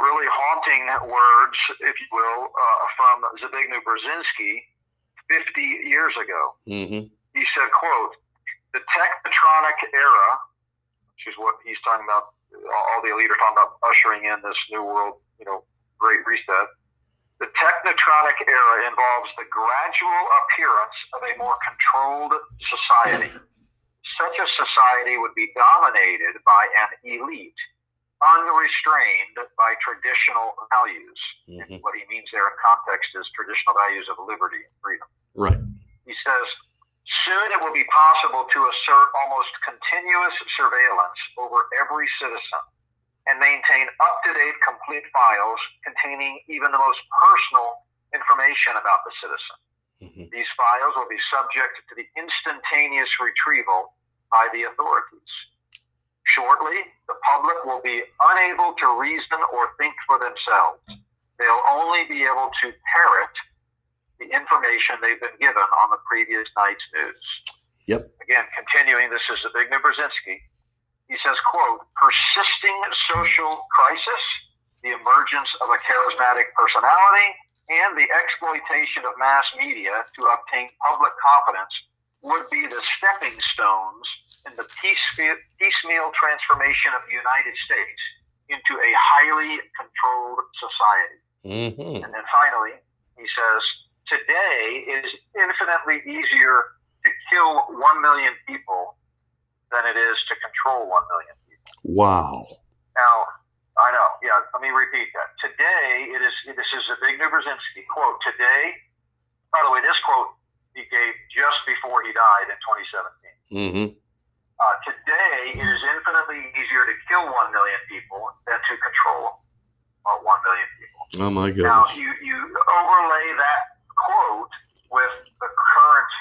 [SPEAKER 2] really haunting words, if you will, uh, from Zbigniew Brzezinski 50 years ago.
[SPEAKER 1] Mm-hmm
[SPEAKER 2] he said, quote, the technotronic era, which is what he's talking about, all the elite are talking about ushering in this new world, you know, great reset. The technotronic era involves the gradual appearance of a more controlled society. Such a society would be dominated by an elite, unrestrained by traditional values. Mm-hmm. what he means there in context is traditional values of liberty and freedom.
[SPEAKER 1] Right.
[SPEAKER 2] He says, Soon it will be possible to assert almost continuous surveillance over every citizen and maintain up to date complete files containing even the most personal information about the citizen. Mm-hmm. These files will be subject to the instantaneous retrieval by the authorities. Shortly, the public will be unable to reason or think for themselves. They'll only be able to parrot the information they've been given on the previous night's news.
[SPEAKER 1] Yep.
[SPEAKER 2] Again, continuing, this is Zbigniew Brzezinski. He says, quote, persisting social crisis, the emergence of a charismatic personality, and the exploitation of mass media to obtain public confidence would be the stepping stones in the piecemeal, piecemeal transformation of the United States into a highly controlled society.
[SPEAKER 1] Mm-hmm.
[SPEAKER 2] And then finally, he says, today it is infinitely easier to kill 1 million people than it is to control 1 million people.
[SPEAKER 1] Wow.
[SPEAKER 2] Now, I know. Yeah, let me repeat that. Today, it is. This is Zbigniew Brzezinski quote. Today, by the way, this quote he gave just before he died in 2017.
[SPEAKER 1] Mm-hmm.
[SPEAKER 2] Uh, today, it is infinitely easier to kill 1 million people than to control uh, 1 million people.
[SPEAKER 1] Oh, my goodness.
[SPEAKER 2] Now, you, you overlay that quote with the current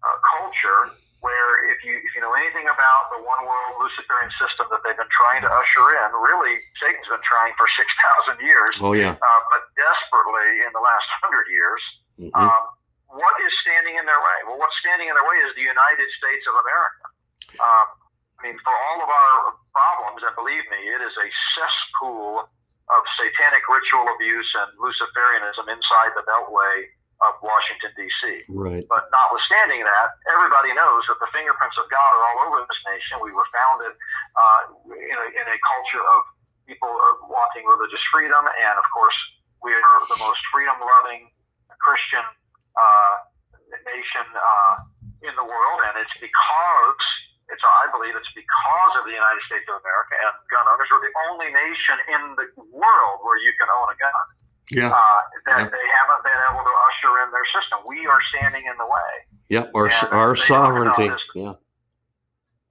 [SPEAKER 2] uh, culture where if you if you know anything about the one world Luciferian system that they've been trying to usher in, really Satan's been trying for *laughs* six thousand years.
[SPEAKER 1] Oh yeah.
[SPEAKER 2] Uh, but desperately in the last hundred years. Mm-hmm. Um, what is standing in their way? Well, what's standing in their way is the United States of America. Um, I mean, for all of our problems, and believe me, it is a cesspool of satanic ritual abuse and Luciferianism inside the Beltway of Washington, D.C.
[SPEAKER 1] Right.
[SPEAKER 2] But notwithstanding that, everybody knows that the fingerprints of God are all over this nation. We were founded uh, in, a, in a culture of people wanting religious freedom, and of course, we are the most freedom loving Christian uh, nation uh, in the world, and it's because. It's, I believe it's because of the United States of America and gun owners. We're the only nation in the world where you can own a gun.
[SPEAKER 1] Yeah.
[SPEAKER 2] Uh, that yeah. they haven't been able to usher in their system. We are standing in the way.
[SPEAKER 1] Yeah, our, our sovereignty. Yeah.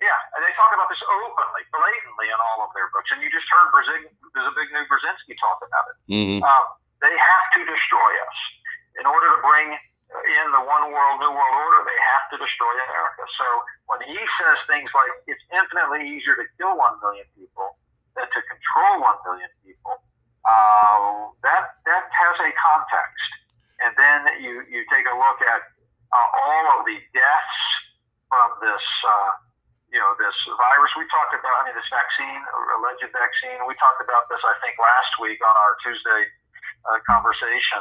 [SPEAKER 2] Yeah, and they talk about this openly, blatantly in all of their books. And you just heard Brzezin, there's a big new Brzezinski talk about it.
[SPEAKER 1] Mm-hmm.
[SPEAKER 2] Uh, they have to destroy us. In order to bring in the one world, new world order, they have to destroy America. So when he says things like it's infinitely easier to kill one million people than to control one million people, uh, that that has a context. And then you you take a look at uh, all of the deaths from this. Uh, you know this virus. We talked about, I mean, this vaccine, alleged vaccine. We talked about this, I think, last week on our Tuesday uh, conversation.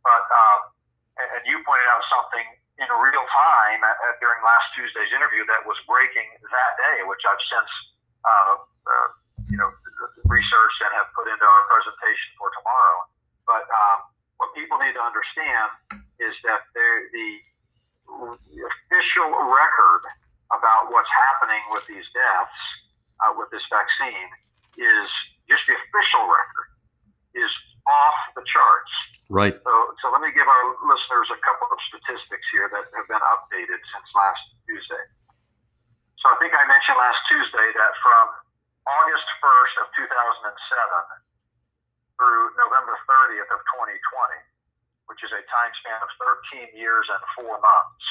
[SPEAKER 2] But um, and you pointed out something in real time at, at, during last Tuesday's interview that was breaking that day, which I've since uh, uh, you know researched and have put into our presentation for tomorrow. But um, what people need to understand is that the official record about what's happening with these deaths uh, with this vaccine is just the official record is off the charts.
[SPEAKER 1] Right.
[SPEAKER 2] So, so let me give our listeners a couple of statistics here that have been updated since last Tuesday. So I think I mentioned last Tuesday that from August 1st of 2007 through November 30th of 2020, which is a time span of 13 years and four months,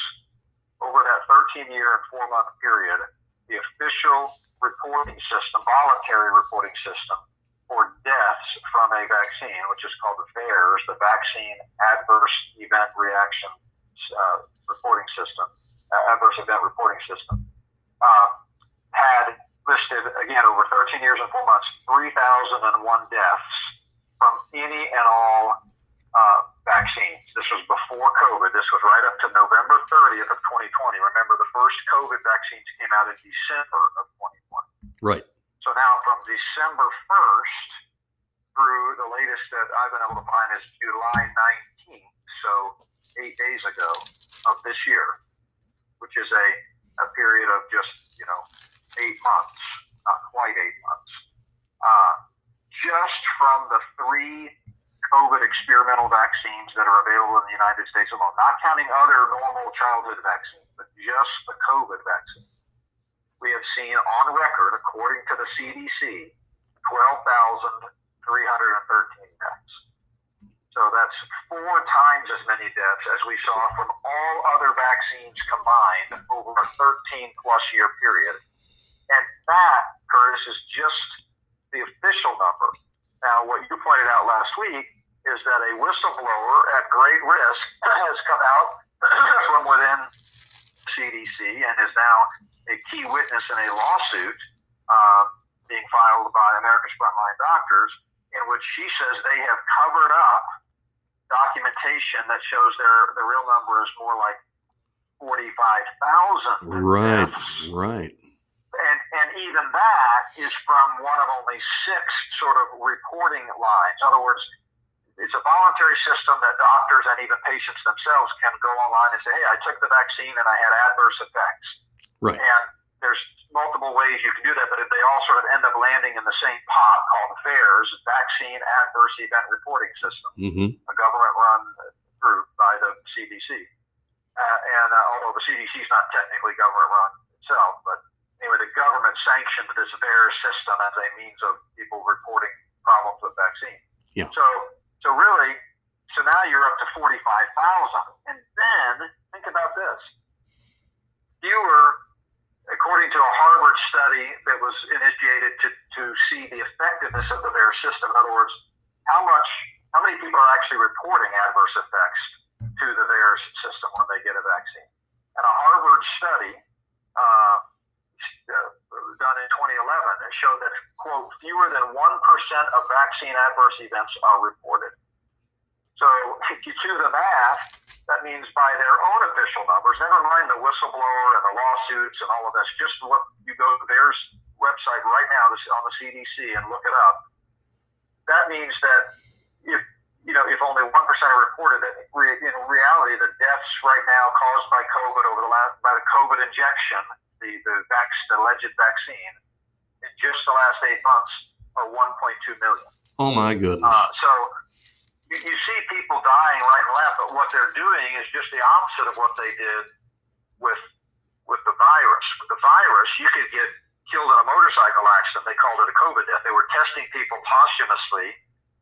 [SPEAKER 2] over that 13 year and four month period, the official reporting system, voluntary reporting system, for deaths from a vaccine, which is called the VAERS, the Vaccine Adverse Event Reaction uh, Reporting System, uh, Adverse Event Reporting System, uh, had listed, again, over 13 years and four months, 3,001 deaths from any and all uh, vaccines. This was before COVID. This was right up to November 30th of 2020. Remember, the first COVID vaccines came out in December of 2020.
[SPEAKER 1] Right.
[SPEAKER 2] So now from December 1st through the latest that I've been able to find is July 19th, so eight days ago of this year, which is a, a period of just, you know, eight months, not quite eight months. Uh, just from the three COVID experimental vaccines that are available in the United States alone, not counting other normal childhood vaccines, but just the COVID vaccine we have seen on record, according to the CDC, 12,313 deaths. So that's four times as many deaths as we saw from all other vaccines combined over a 13 plus year period. And that, Curtis, is just the official number. Now, what you pointed out last week is that a whistleblower at great risk *clears throat* has come out *clears throat* from within CDC and is now a key witness in a lawsuit uh, being filed by America's Frontline Doctors, in which she says they have covered up documentation that shows their the real number is more like forty five thousand.
[SPEAKER 1] Right, right.
[SPEAKER 2] And even that is from one of only six sort of reporting lines. In other words, it's a voluntary system that doctors and even patients themselves can go online and say, "Hey, I took the vaccine and I had adverse effects."
[SPEAKER 1] Right.
[SPEAKER 2] And there's multiple ways you can do that, but if they all sort of end up landing in the same pot called VAERS, Vaccine Adverse Event Reporting System,
[SPEAKER 1] mm-hmm.
[SPEAKER 2] a government-run group by the CDC. Uh, and uh, although the CDC is not technically government-run itself, but anyway, the government sanctioned this VAERS system as a means of people reporting problems with vaccines.
[SPEAKER 1] Yeah.
[SPEAKER 2] So, so really, so now you're up to 45,000. And then think about this. Fewer according to a Harvard study that was initiated to, to see the effectiveness of the VAERS system, in other words, how much, how many people are actually reporting adverse effects to the VAERS system when they get a vaccine? And a Harvard study uh, done in 2011 it showed that, quote, fewer than 1% of vaccine adverse events are reported. So if you do the math, that means by their own official numbers, never mind the whistleblower and the lawsuits and all of this, just look, you go to their website right now on the CDC and look it up. That means that if you know, if only one percent are reported, that in reality, the deaths right now caused by COVID over the last by the COVID injection, the the, vac- the alleged vaccine, in just the last eight months are 1.2 million.
[SPEAKER 1] Oh my goodness!
[SPEAKER 2] Uh, so you, you see people dying right and left, but what they're doing is just the opposite of what they did with with the virus. With the virus, you could get killed in a motorcycle accident. They called it a COVID death. They were testing people posthumously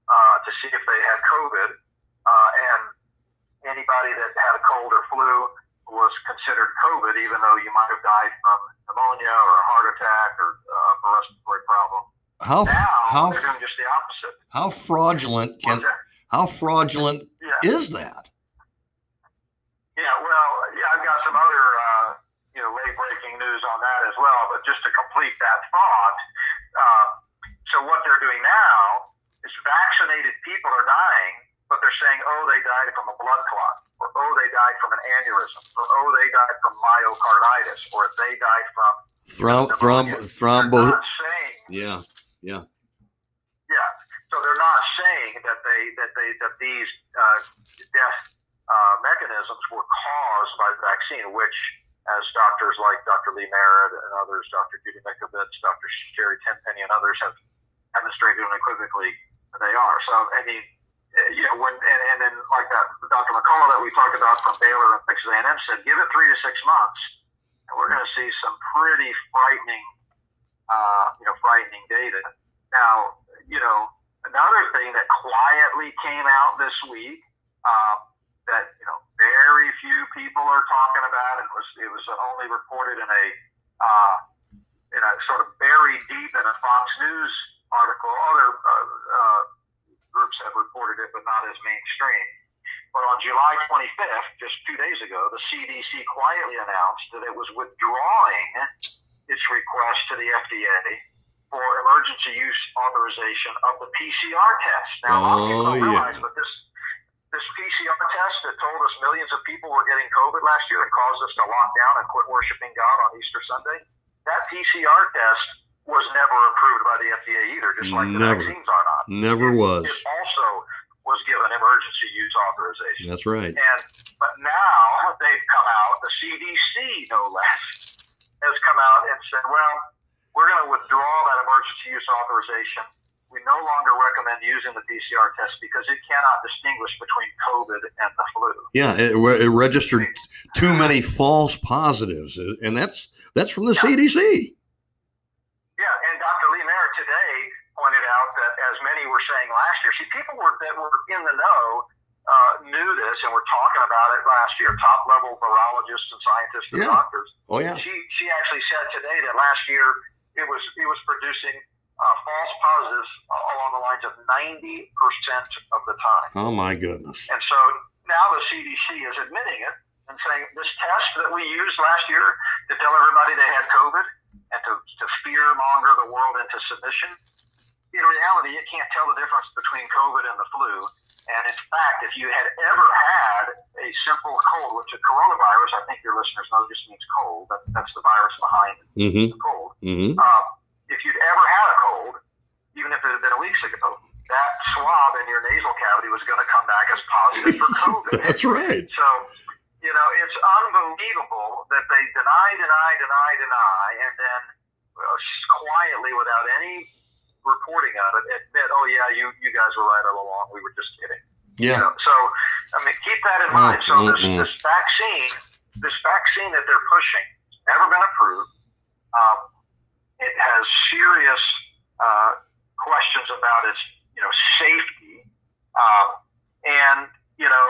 [SPEAKER 2] uh, to see if they had COVID, uh, and anybody that had a cold or flu was considered COVID, even though you might have died from pneumonia or a heart attack or uh, upper respiratory problem.
[SPEAKER 1] How
[SPEAKER 2] Now
[SPEAKER 1] how
[SPEAKER 2] they're doing just the opposite.
[SPEAKER 1] how fraudulent can how fraudulent
[SPEAKER 2] Yeah.
[SPEAKER 1] is that?
[SPEAKER 2] Yeah, well, yeah, I've got some other, uh, you know, late breaking news on that as well. But just to complete that thought, uh, so what they're doing now is vaccinated people are dying, but they're saying, oh, they died from a blood clot, or oh, they died from an aneurysm, or oh, they died from myocarditis, or they died from
[SPEAKER 1] Throm throm thrombo.
[SPEAKER 2] Saying
[SPEAKER 1] Yeah, yeah.
[SPEAKER 2] Yeah. So they're not saying that they that they that these uh, death uh, mechanisms were caused by the vaccine, which, as doctors like Dr. Lee Merritt and others, Dr. Judy Mikovits, Dr. Sherry Tenpenny, and others have demonstrated unequivocally that they are. So I mean, you know, when and, and then like that Dr. McCullough that we talked about from Baylor and Texas A&M said, give it three to six months, and we're going to see some pretty frightening, uh, you know, frightening data. Now, you know, another thing that quietly came out this week um, that you know very few people are talking about, and was it was only reported in a uh, in a sort of buried deep in a Fox News article. Other uh, uh, groups have reported it, but not as mainstream. But on July 25th, just two days ago, the CDC quietly announced that it was withdrawing its request to the FDA for emergency use authorization of the PCR test. Now, a lot of people
[SPEAKER 1] Oh, yeah.
[SPEAKER 2] realize, but this this PCR test that told us millions of people were getting COVID last year and caused us to lock down and quit worshiping God on Easter Sunday, that PCR test was never approved by the FDA either, just like the vaccines are not.
[SPEAKER 1] Never was.
[SPEAKER 2] It also was given emergency use authorization.
[SPEAKER 1] That's right.
[SPEAKER 2] And but now they've come out, the CDC no less, has come out and said, well, we're going to withdraw that emergency use authorization. We no longer recommend using the PCR test because it cannot distinguish between COVID and the flu.
[SPEAKER 1] Yeah, it, it registered too many false positives, and that's that's from the
[SPEAKER 2] Yeah.
[SPEAKER 1] CDC.
[SPEAKER 2] Yeah, and Dr. Lee Merritt today pointed out that as many were saying last year, see, people were that were in the know uh, knew this and were talking about it last year. Top level virologists and scientists and
[SPEAKER 1] Yeah.
[SPEAKER 2] doctors.
[SPEAKER 1] Oh yeah.
[SPEAKER 2] She she actually said today that last year it was it was producing uh, false positives along the lines of ninety percent of the time.
[SPEAKER 1] Oh my goodness.
[SPEAKER 2] And so now the CDC is admitting it and saying this test that we used last year to tell everybody they had COVID and to, to fear monger the world into submission, in reality, it can't tell the difference between COVID and the flu. And in fact, if you had ever had a simple cold, which a coronavirus, I think your listeners know just means cold, that, that's the virus behind
[SPEAKER 1] Mm-hmm.
[SPEAKER 2] the cold.
[SPEAKER 1] Mm-hmm.
[SPEAKER 2] Uh, if you'd ever had a cold, even if it had been a week ago, that swab in your nasal cavity was going to come back as positive for *laughs* COVID.
[SPEAKER 1] That's right.
[SPEAKER 2] So, you know, it's unbelievable that they deny, deny, deny, deny, and then uh, quietly, without any reporting of it, admit, oh, yeah, you, you guys were right all along. We were just kidding. You
[SPEAKER 1] Yeah.
[SPEAKER 2] know, so, I mean, keep that in mind. So, this,
[SPEAKER 1] mm-mm.
[SPEAKER 2] this vaccine, this vaccine that they're pushing, never been approved. Um, it has serious uh, questions about its, you know, safety. Um, and, you know,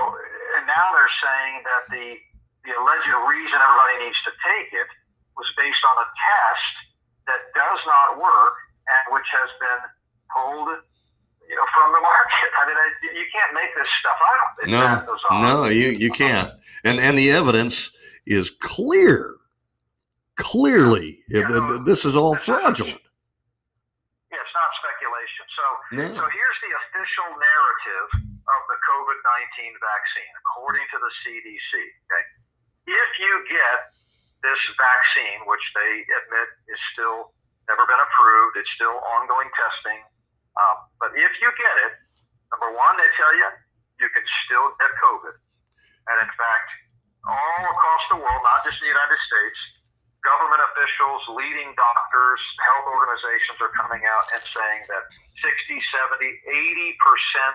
[SPEAKER 2] and now they're saying that the, the alleged reason everybody needs to take it was based on a test that does not work and which has been pulled, you know, from the *laughs* market. I mean, I, you can't make this stuff up. It's
[SPEAKER 1] No, no, you you can't. And and the evidence is clear. Clearly, it-
[SPEAKER 2] no.
[SPEAKER 1] this is all fraudulent.
[SPEAKER 2] Yeah, it's not speculation. So,
[SPEAKER 1] No.
[SPEAKER 2] so here's the official narrative of the COVID 19 vaccine, according to the CDC. Okay. If you get this vaccine, which they admit is still never been approved, it's still ongoing testing. Um, but if you get it, number one, they tell you you can still get COVID. And in fact, all across the world, not just in the United States, government officials, leading doctors, health organizations are coming out and saying that 60, 70, 80%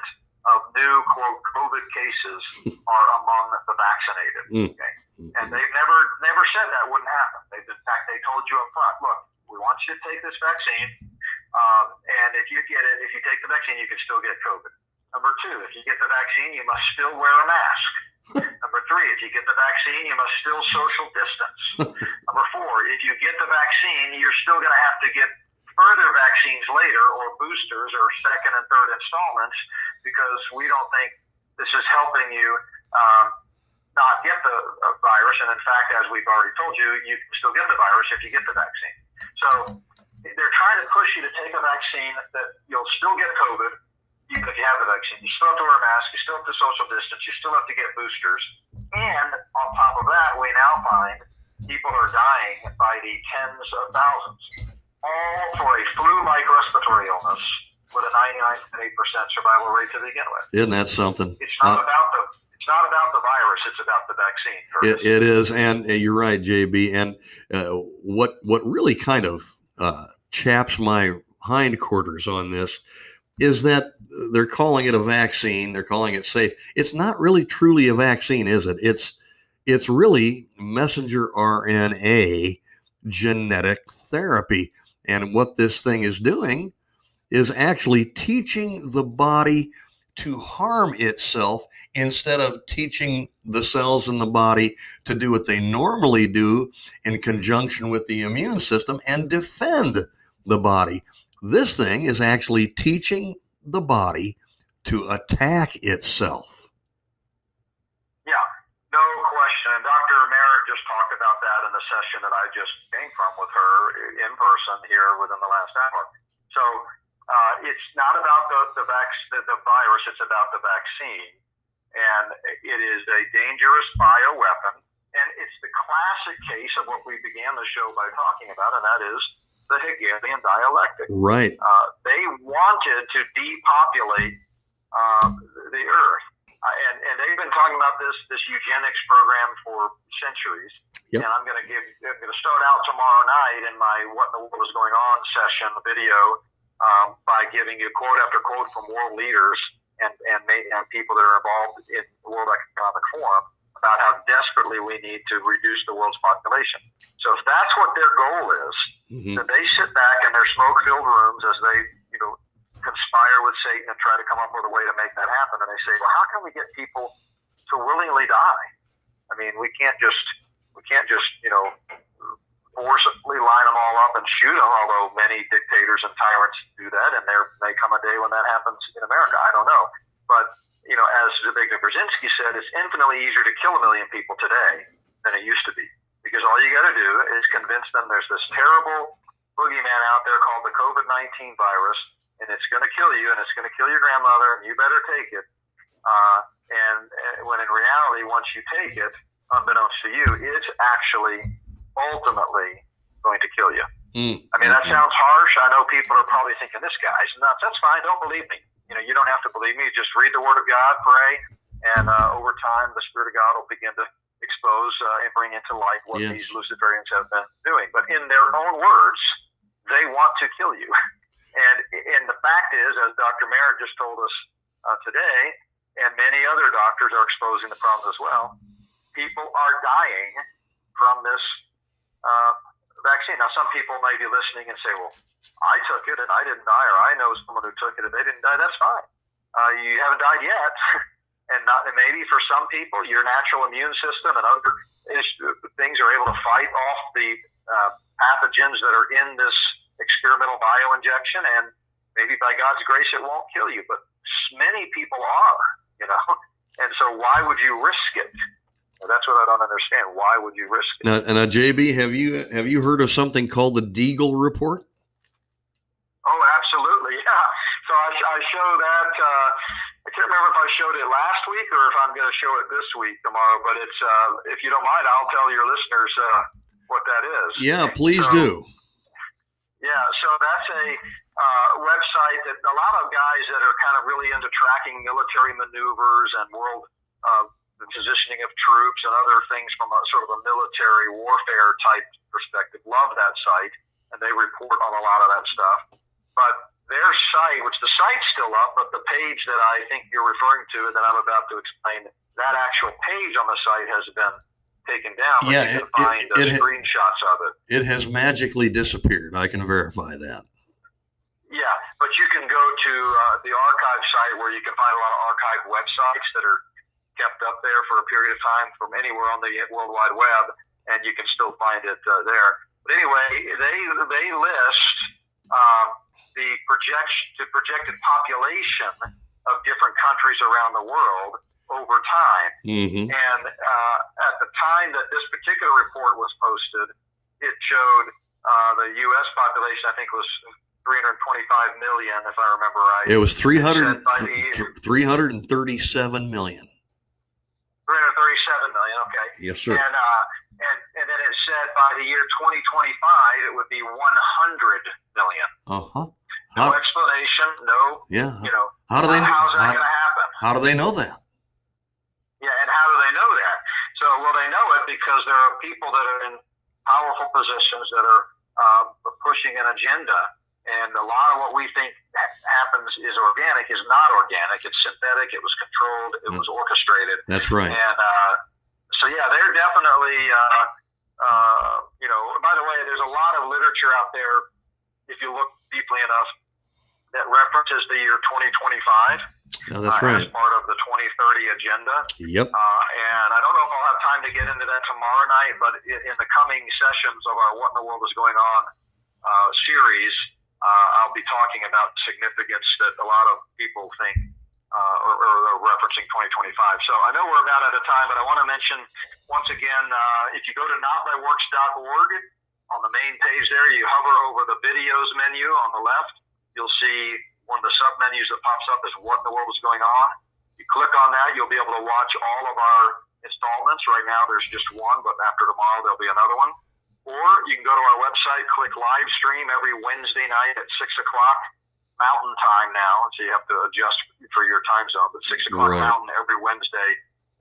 [SPEAKER 2] of new, quote, COVID cases *laughs* are among the vaccinated.
[SPEAKER 1] Mm.
[SPEAKER 2] Okay. And they've never never said that wouldn't happen. They've in fact they told you up front, look, we want you to take this vaccine. Um, and if you get it, if you take the vaccine, you can still get COVID. Number two, if you get the vaccine, you must still wear a mask. *laughs* Number three, if you get the vaccine, you must still social distance. *laughs* Number four, if you get the vaccine, you're still going to have to get further vaccines later or boosters or second and third installments because we don't think this is helping you um, not get the uh, virus. And in fact, as we've already told you, you can still get the virus if you get the vaccine. So they're trying to push you to take a vaccine that you'll still get COVID even if you have the vaccine. You still have to wear a mask. You still have to social distance. You still have to get boosters. And on top of that, we now find people are dying by the tens of thousands, all for a flu-like respiratory illness with a 99.8% survival rate to begin with.
[SPEAKER 1] Isn't that something?
[SPEAKER 2] It's not uh, about the it's not about the virus; it's about the vaccine.
[SPEAKER 1] It, it is, and you're right, JB. And uh, what what really kind of uh, chaps my hindquarters on this is that they're calling it a vaccine, they're calling it safe. It's not really truly a vaccine, is it? It's it's really messenger RNA genetic therapy. And what this thing is doing is actually teaching the body to harm itself instead of teaching the cells in the body to do what they normally do in conjunction with the immune system and defend the body. This thing is actually teaching the body to attack itself.
[SPEAKER 2] Yeah, no question. And Dr. Merritt just talked about that in the session that I just came from with her in person here within the last hour. So uh, it's not about the, the, vac- the, the virus, it's about the vaccine. And it is a dangerous bioweapon. And it's the classic case of what we began the show by talking about, and that is the Hegelian dialectic.
[SPEAKER 1] Right.
[SPEAKER 2] Uh, they wanted to depopulate um, the earth. Uh, and, and they've been talking about this this eugenics program for centuries. Yep. And I'm going to give I'm going to start out tomorrow night in my "What in the World is Going On" session video um, by giving you quote after quote from world leaders and and, and people that are involved in the World Economic Forum about how desperately we need to reduce the world's population. So if that's what their goal is, mm-hmm. then they sit back in their smoke-filled rooms as they, you know, conspire with Satan and try to come up with a way to make that happen. And they say, well, how can we get people to willingly die? I mean, we can't just we can't just you know forcibly line them all up and shoot them. Although many dictators and tyrants do that, and there may come a day when that happens in America. I don't know, but you know, as Zbigniew Brzezinski said, it's infinitely easier to kill a million people today than it used to be. Because all you got to do is convince them there's this terrible boogeyman out there called the COVID 19 virus, and it's going to kill you, and it's going to kill your grandmother, and you better take it. Uh, and, and when in reality, once you take it, unbeknownst to you, it's actually ultimately going to kill you. Mm. I mean, that sounds harsh. I know people are probably thinking, this guy's nuts. That's fine. Don't believe me. You know, you don't have to believe me. Just read the Word of God, pray, and uh, over time, the Spirit of God will begin to expose uh, and bring into light what yes. these Luciferians have been doing. But in their own words, they want to kill you. *laughs* And and the fact is, as Dr. Merritt just told us uh, today, and many other doctors are exposing the problem as well. People are dying from this uh, vaccine. Now, some people may be listening and say, "Well, I took it and I didn't die, or I know someone who took it and they didn't die, that's fine. Uh, you haven't died yet. *laughs* and not and maybe for some people, your natural immune system and other things are able to fight off the uh, pathogens that are in this experimental bio injection, and maybe by God's grace, it won't kill you. But many people are, you know. *laughs* And so, why would you risk it? That's what I don't understand. Why would you risk it?
[SPEAKER 1] Now, and now, JB, have you have you heard of something called the Deagle Report?
[SPEAKER 2] Oh, absolutely. *laughs* Yeah. So I, I show that. Uh, I can't remember if I showed it last week or if I'm going to show it this week tomorrow. But it's uh, if you don't mind, I'll tell your listeners uh, what that is.
[SPEAKER 1] Yeah, please
[SPEAKER 2] so,
[SPEAKER 1] do.
[SPEAKER 2] Yeah. So that's a uh, website that a lot of guys that are kind of really into tracking military maneuvers and world uh, the positioning of troops and other things from a sort of a military warfare type perspective love that site and they report on a lot of that stuff. But their site, which the site's still up, but the page that I think you're referring to and that I'm about to explain, that actual page on the site has been taken down.
[SPEAKER 1] Yeah,
[SPEAKER 2] you can it, find it, it, screenshots of it.
[SPEAKER 1] It has magically disappeared. I can verify that.
[SPEAKER 2] Yeah, but you can go to uh, the archive site where you can find a lot of archive websites that are kept up there for a period of time from anywhere on the World Wide Web, and you can still find it uh, there. But anyway, they they list uh, the projection the projected population of different countries around the world over time.
[SPEAKER 1] Mm-hmm.
[SPEAKER 2] And uh, at the time that this particular report was posted, it showed uh, the U.S. population, I think, was 325 million, if I remember right.
[SPEAKER 1] It was 300,
[SPEAKER 2] Said by the year-
[SPEAKER 1] 337 million.
[SPEAKER 2] 337 million, okay.
[SPEAKER 1] Yes, sir.
[SPEAKER 2] And, uh, and, and then it said by the year 2025, it would be 100 million.
[SPEAKER 1] Uh huh.
[SPEAKER 2] No
[SPEAKER 1] How,
[SPEAKER 2] explanation, no,
[SPEAKER 1] yeah.
[SPEAKER 2] you know,
[SPEAKER 1] How do they know?
[SPEAKER 2] how's that
[SPEAKER 1] How,
[SPEAKER 2] going to happen?
[SPEAKER 1] how do they know that?
[SPEAKER 2] Yeah, and how do they know that? So, well, they know it because there are people that are in powerful positions that are uh, pushing an agenda, and a lot of what we think ha- happens is organic is not organic. It's synthetic. It was controlled. It was orchestrated.
[SPEAKER 1] That's right.
[SPEAKER 2] And uh, so, yeah, they're definitely, uh, uh, you know. By the way, there's a lot of literature out there. If you look deeply enough, that references the year 2025
[SPEAKER 1] No, that's
[SPEAKER 2] uh,
[SPEAKER 1] right.
[SPEAKER 2] as part of the 2030 agenda.
[SPEAKER 1] Yep.
[SPEAKER 2] Uh, and I don't know if I'll have time to get into that tomorrow night, but in, in the coming sessions of our What in the World is Going On uh, series, uh, I'll be talking about significance that a lot of people think uh, or, or referencing 2025. So I know we're about out of time, but I want to mention once again uh, if you go to notbyworks.org, on the main page there, you hover over the videos menu on the left, you'll see one of the sub menus that pops up is What in the World is Going On. You click on that, you'll be able to watch all of our installments. Right now, there's just one, but after tomorrow, there'll be another one. Or you can go to our website, click live stream every Wednesday night at 6 o'clock Mountain Time now. So you have to adjust for your time zone, but 6 o'clock
[SPEAKER 1] Right.
[SPEAKER 2] Mountain every Wednesday,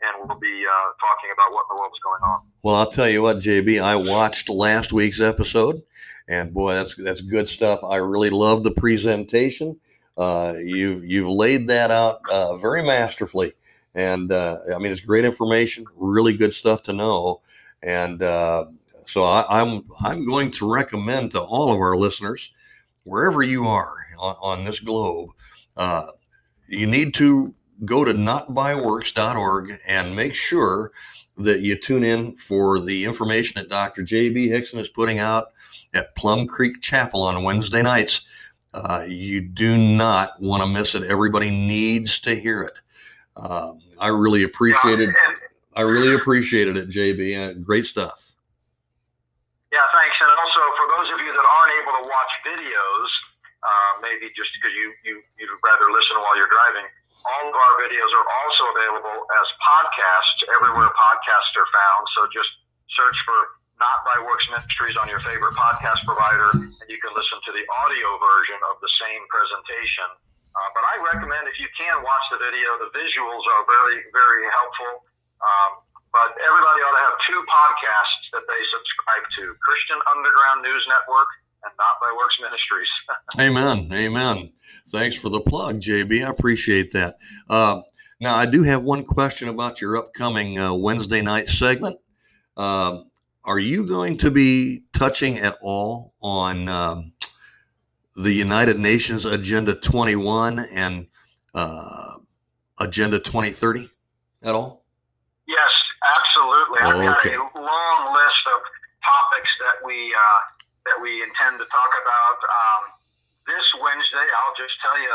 [SPEAKER 2] and we'll be uh, talking about what in the world is going on.
[SPEAKER 1] Well, I'll tell you what, JB. I watched last week's episode, and boy, that's that's good stuff. I really love the presentation. Uh, you've you've laid that out uh, very masterfully, and uh, I mean it's great information, really good stuff to know. And uh, so I, I'm I'm going to recommend to all of our listeners, wherever you are on, on this globe, uh, you need to go to notbyworks.org and make sure that you tune in for the information that Dr. J.B. Hixson is putting out at Plum Creek Chapel on Wednesday nights. Uh, you do not want to miss it. Everybody needs to hear it. Um, I really appreciated. I really appreciated it, JB. Uh, great stuff.
[SPEAKER 2] Yeah, thanks. And also for those of you that aren't able to watch videos, uh, maybe just because you, you, you'd rather listen while you're driving, all of our videos are also available as podcasts everywhere podcasts are found. So just search for Not by Works Ministries on your favorite podcast provider, and you can listen to the audio version of the same presentation. Uh, but I recommend if you can watch the video, the visuals are very, very helpful. Um, but everybody ought to have two podcasts that they subscribe to Christian Underground News Network and Not by Works Ministries. *laughs*
[SPEAKER 1] Amen. Amen. Thanks for the plug, JB. I appreciate that. Uh, now, I do have one question about your upcoming uh, Wednesday night segment. Um, are you going to be touching at all on um, the United Nations Agenda 21 and uh, Agenda 2030 at all?
[SPEAKER 2] I've got a long list of topics that we uh, that we intend to talk about. Um, this Wednesday, I'll just tell you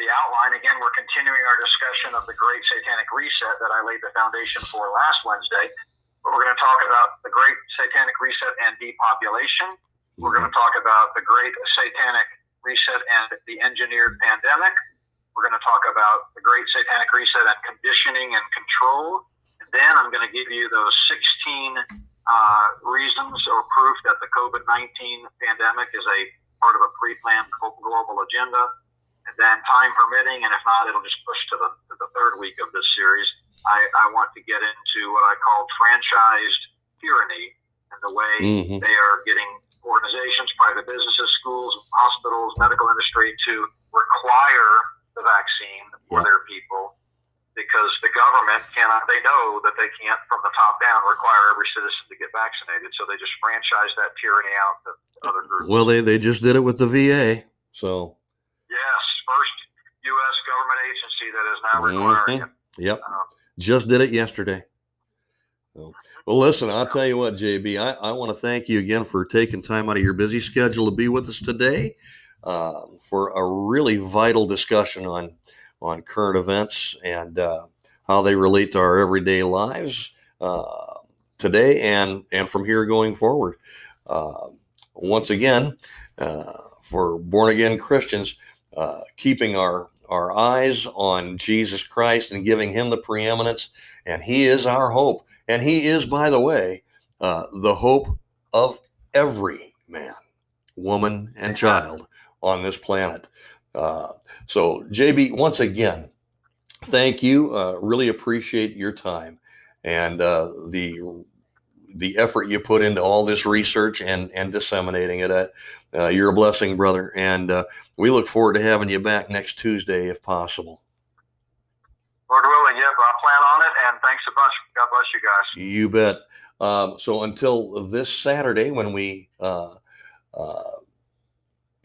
[SPEAKER 2] the outline. Again, we're continuing our discussion of the Great Satanic Reset that I laid the foundation for last Wednesday. But we're going to talk about the Great Satanic Reset and depopulation. We're going to talk about the Great Satanic Reset and the engineered pandemic. We're going to talk about the Great Satanic Reset and conditioning and control. Then I'm going to give you those 16 uh, reasons or proof that the COVID 19 pandemic is a part of a pre planned global agenda. And then, time permitting, and if not, it'll just push to the, to the third week of this series. I, I want to get into what I call franchised tyranny and the way
[SPEAKER 1] Mhm.
[SPEAKER 2] they are getting organizations, private businesses, schools, hospitals, medical industry to require the vaccine for their people because the government cannot, they know that they can't, from the top down, require every citizen to get vaccinated. So they just franchise that tyranny out to other groups.
[SPEAKER 1] Well, they, they just did it with the VA. So Yes, first
[SPEAKER 2] U.S. government agency that is now requiring
[SPEAKER 1] mm-hmm. it. Yep. Uh, Just did it yesterday. So, well, listen, I'll tell you what, JB, I, I want to thank you again for taking time out of your busy schedule to be with us today uh, for a really vital discussion on on current events and uh, how they relate to our everyday lives uh, today and and from here going forward. Uh, once again, uh, for born again Christians, uh, keeping our our eyes on Jesus Christ and giving Him the preeminence, and He is our hope, and He is, by the way, uh, the hope of every man, woman, and child on this planet. Uh, so, JB, once again, thank you. Uh, really appreciate your time and uh, the the effort you put into all this research and and disseminating it. Uh, uh you're a blessing, brother, and uh, we look forward to having you back next Tuesday if possible.
[SPEAKER 2] Lord willing, yep, I'll plan on it. And thanks a bunch. God bless you guys.
[SPEAKER 1] You bet. Um, so until this Saturday, when we uh,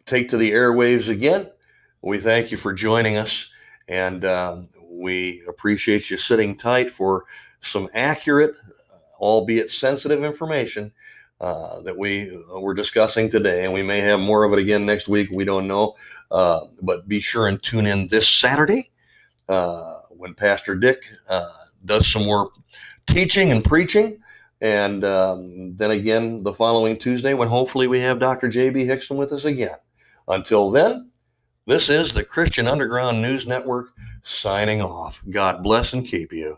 [SPEAKER 1] take to the airwaves again, we thank you for joining us, and um, we appreciate you sitting tight for some accurate, albeit sensitive information uh, that we uh, were discussing today. And we may have more of it again next week. We don't know. Uh, but be sure and tune in this Saturday uh, when Pastor Dick uh, does some more teaching and preaching. And um, then again the following Tuesday when hopefully we have Dr. J.B. Hixson with us again. Until then, this is the Christian Underground News Network signing off. God bless and keep you.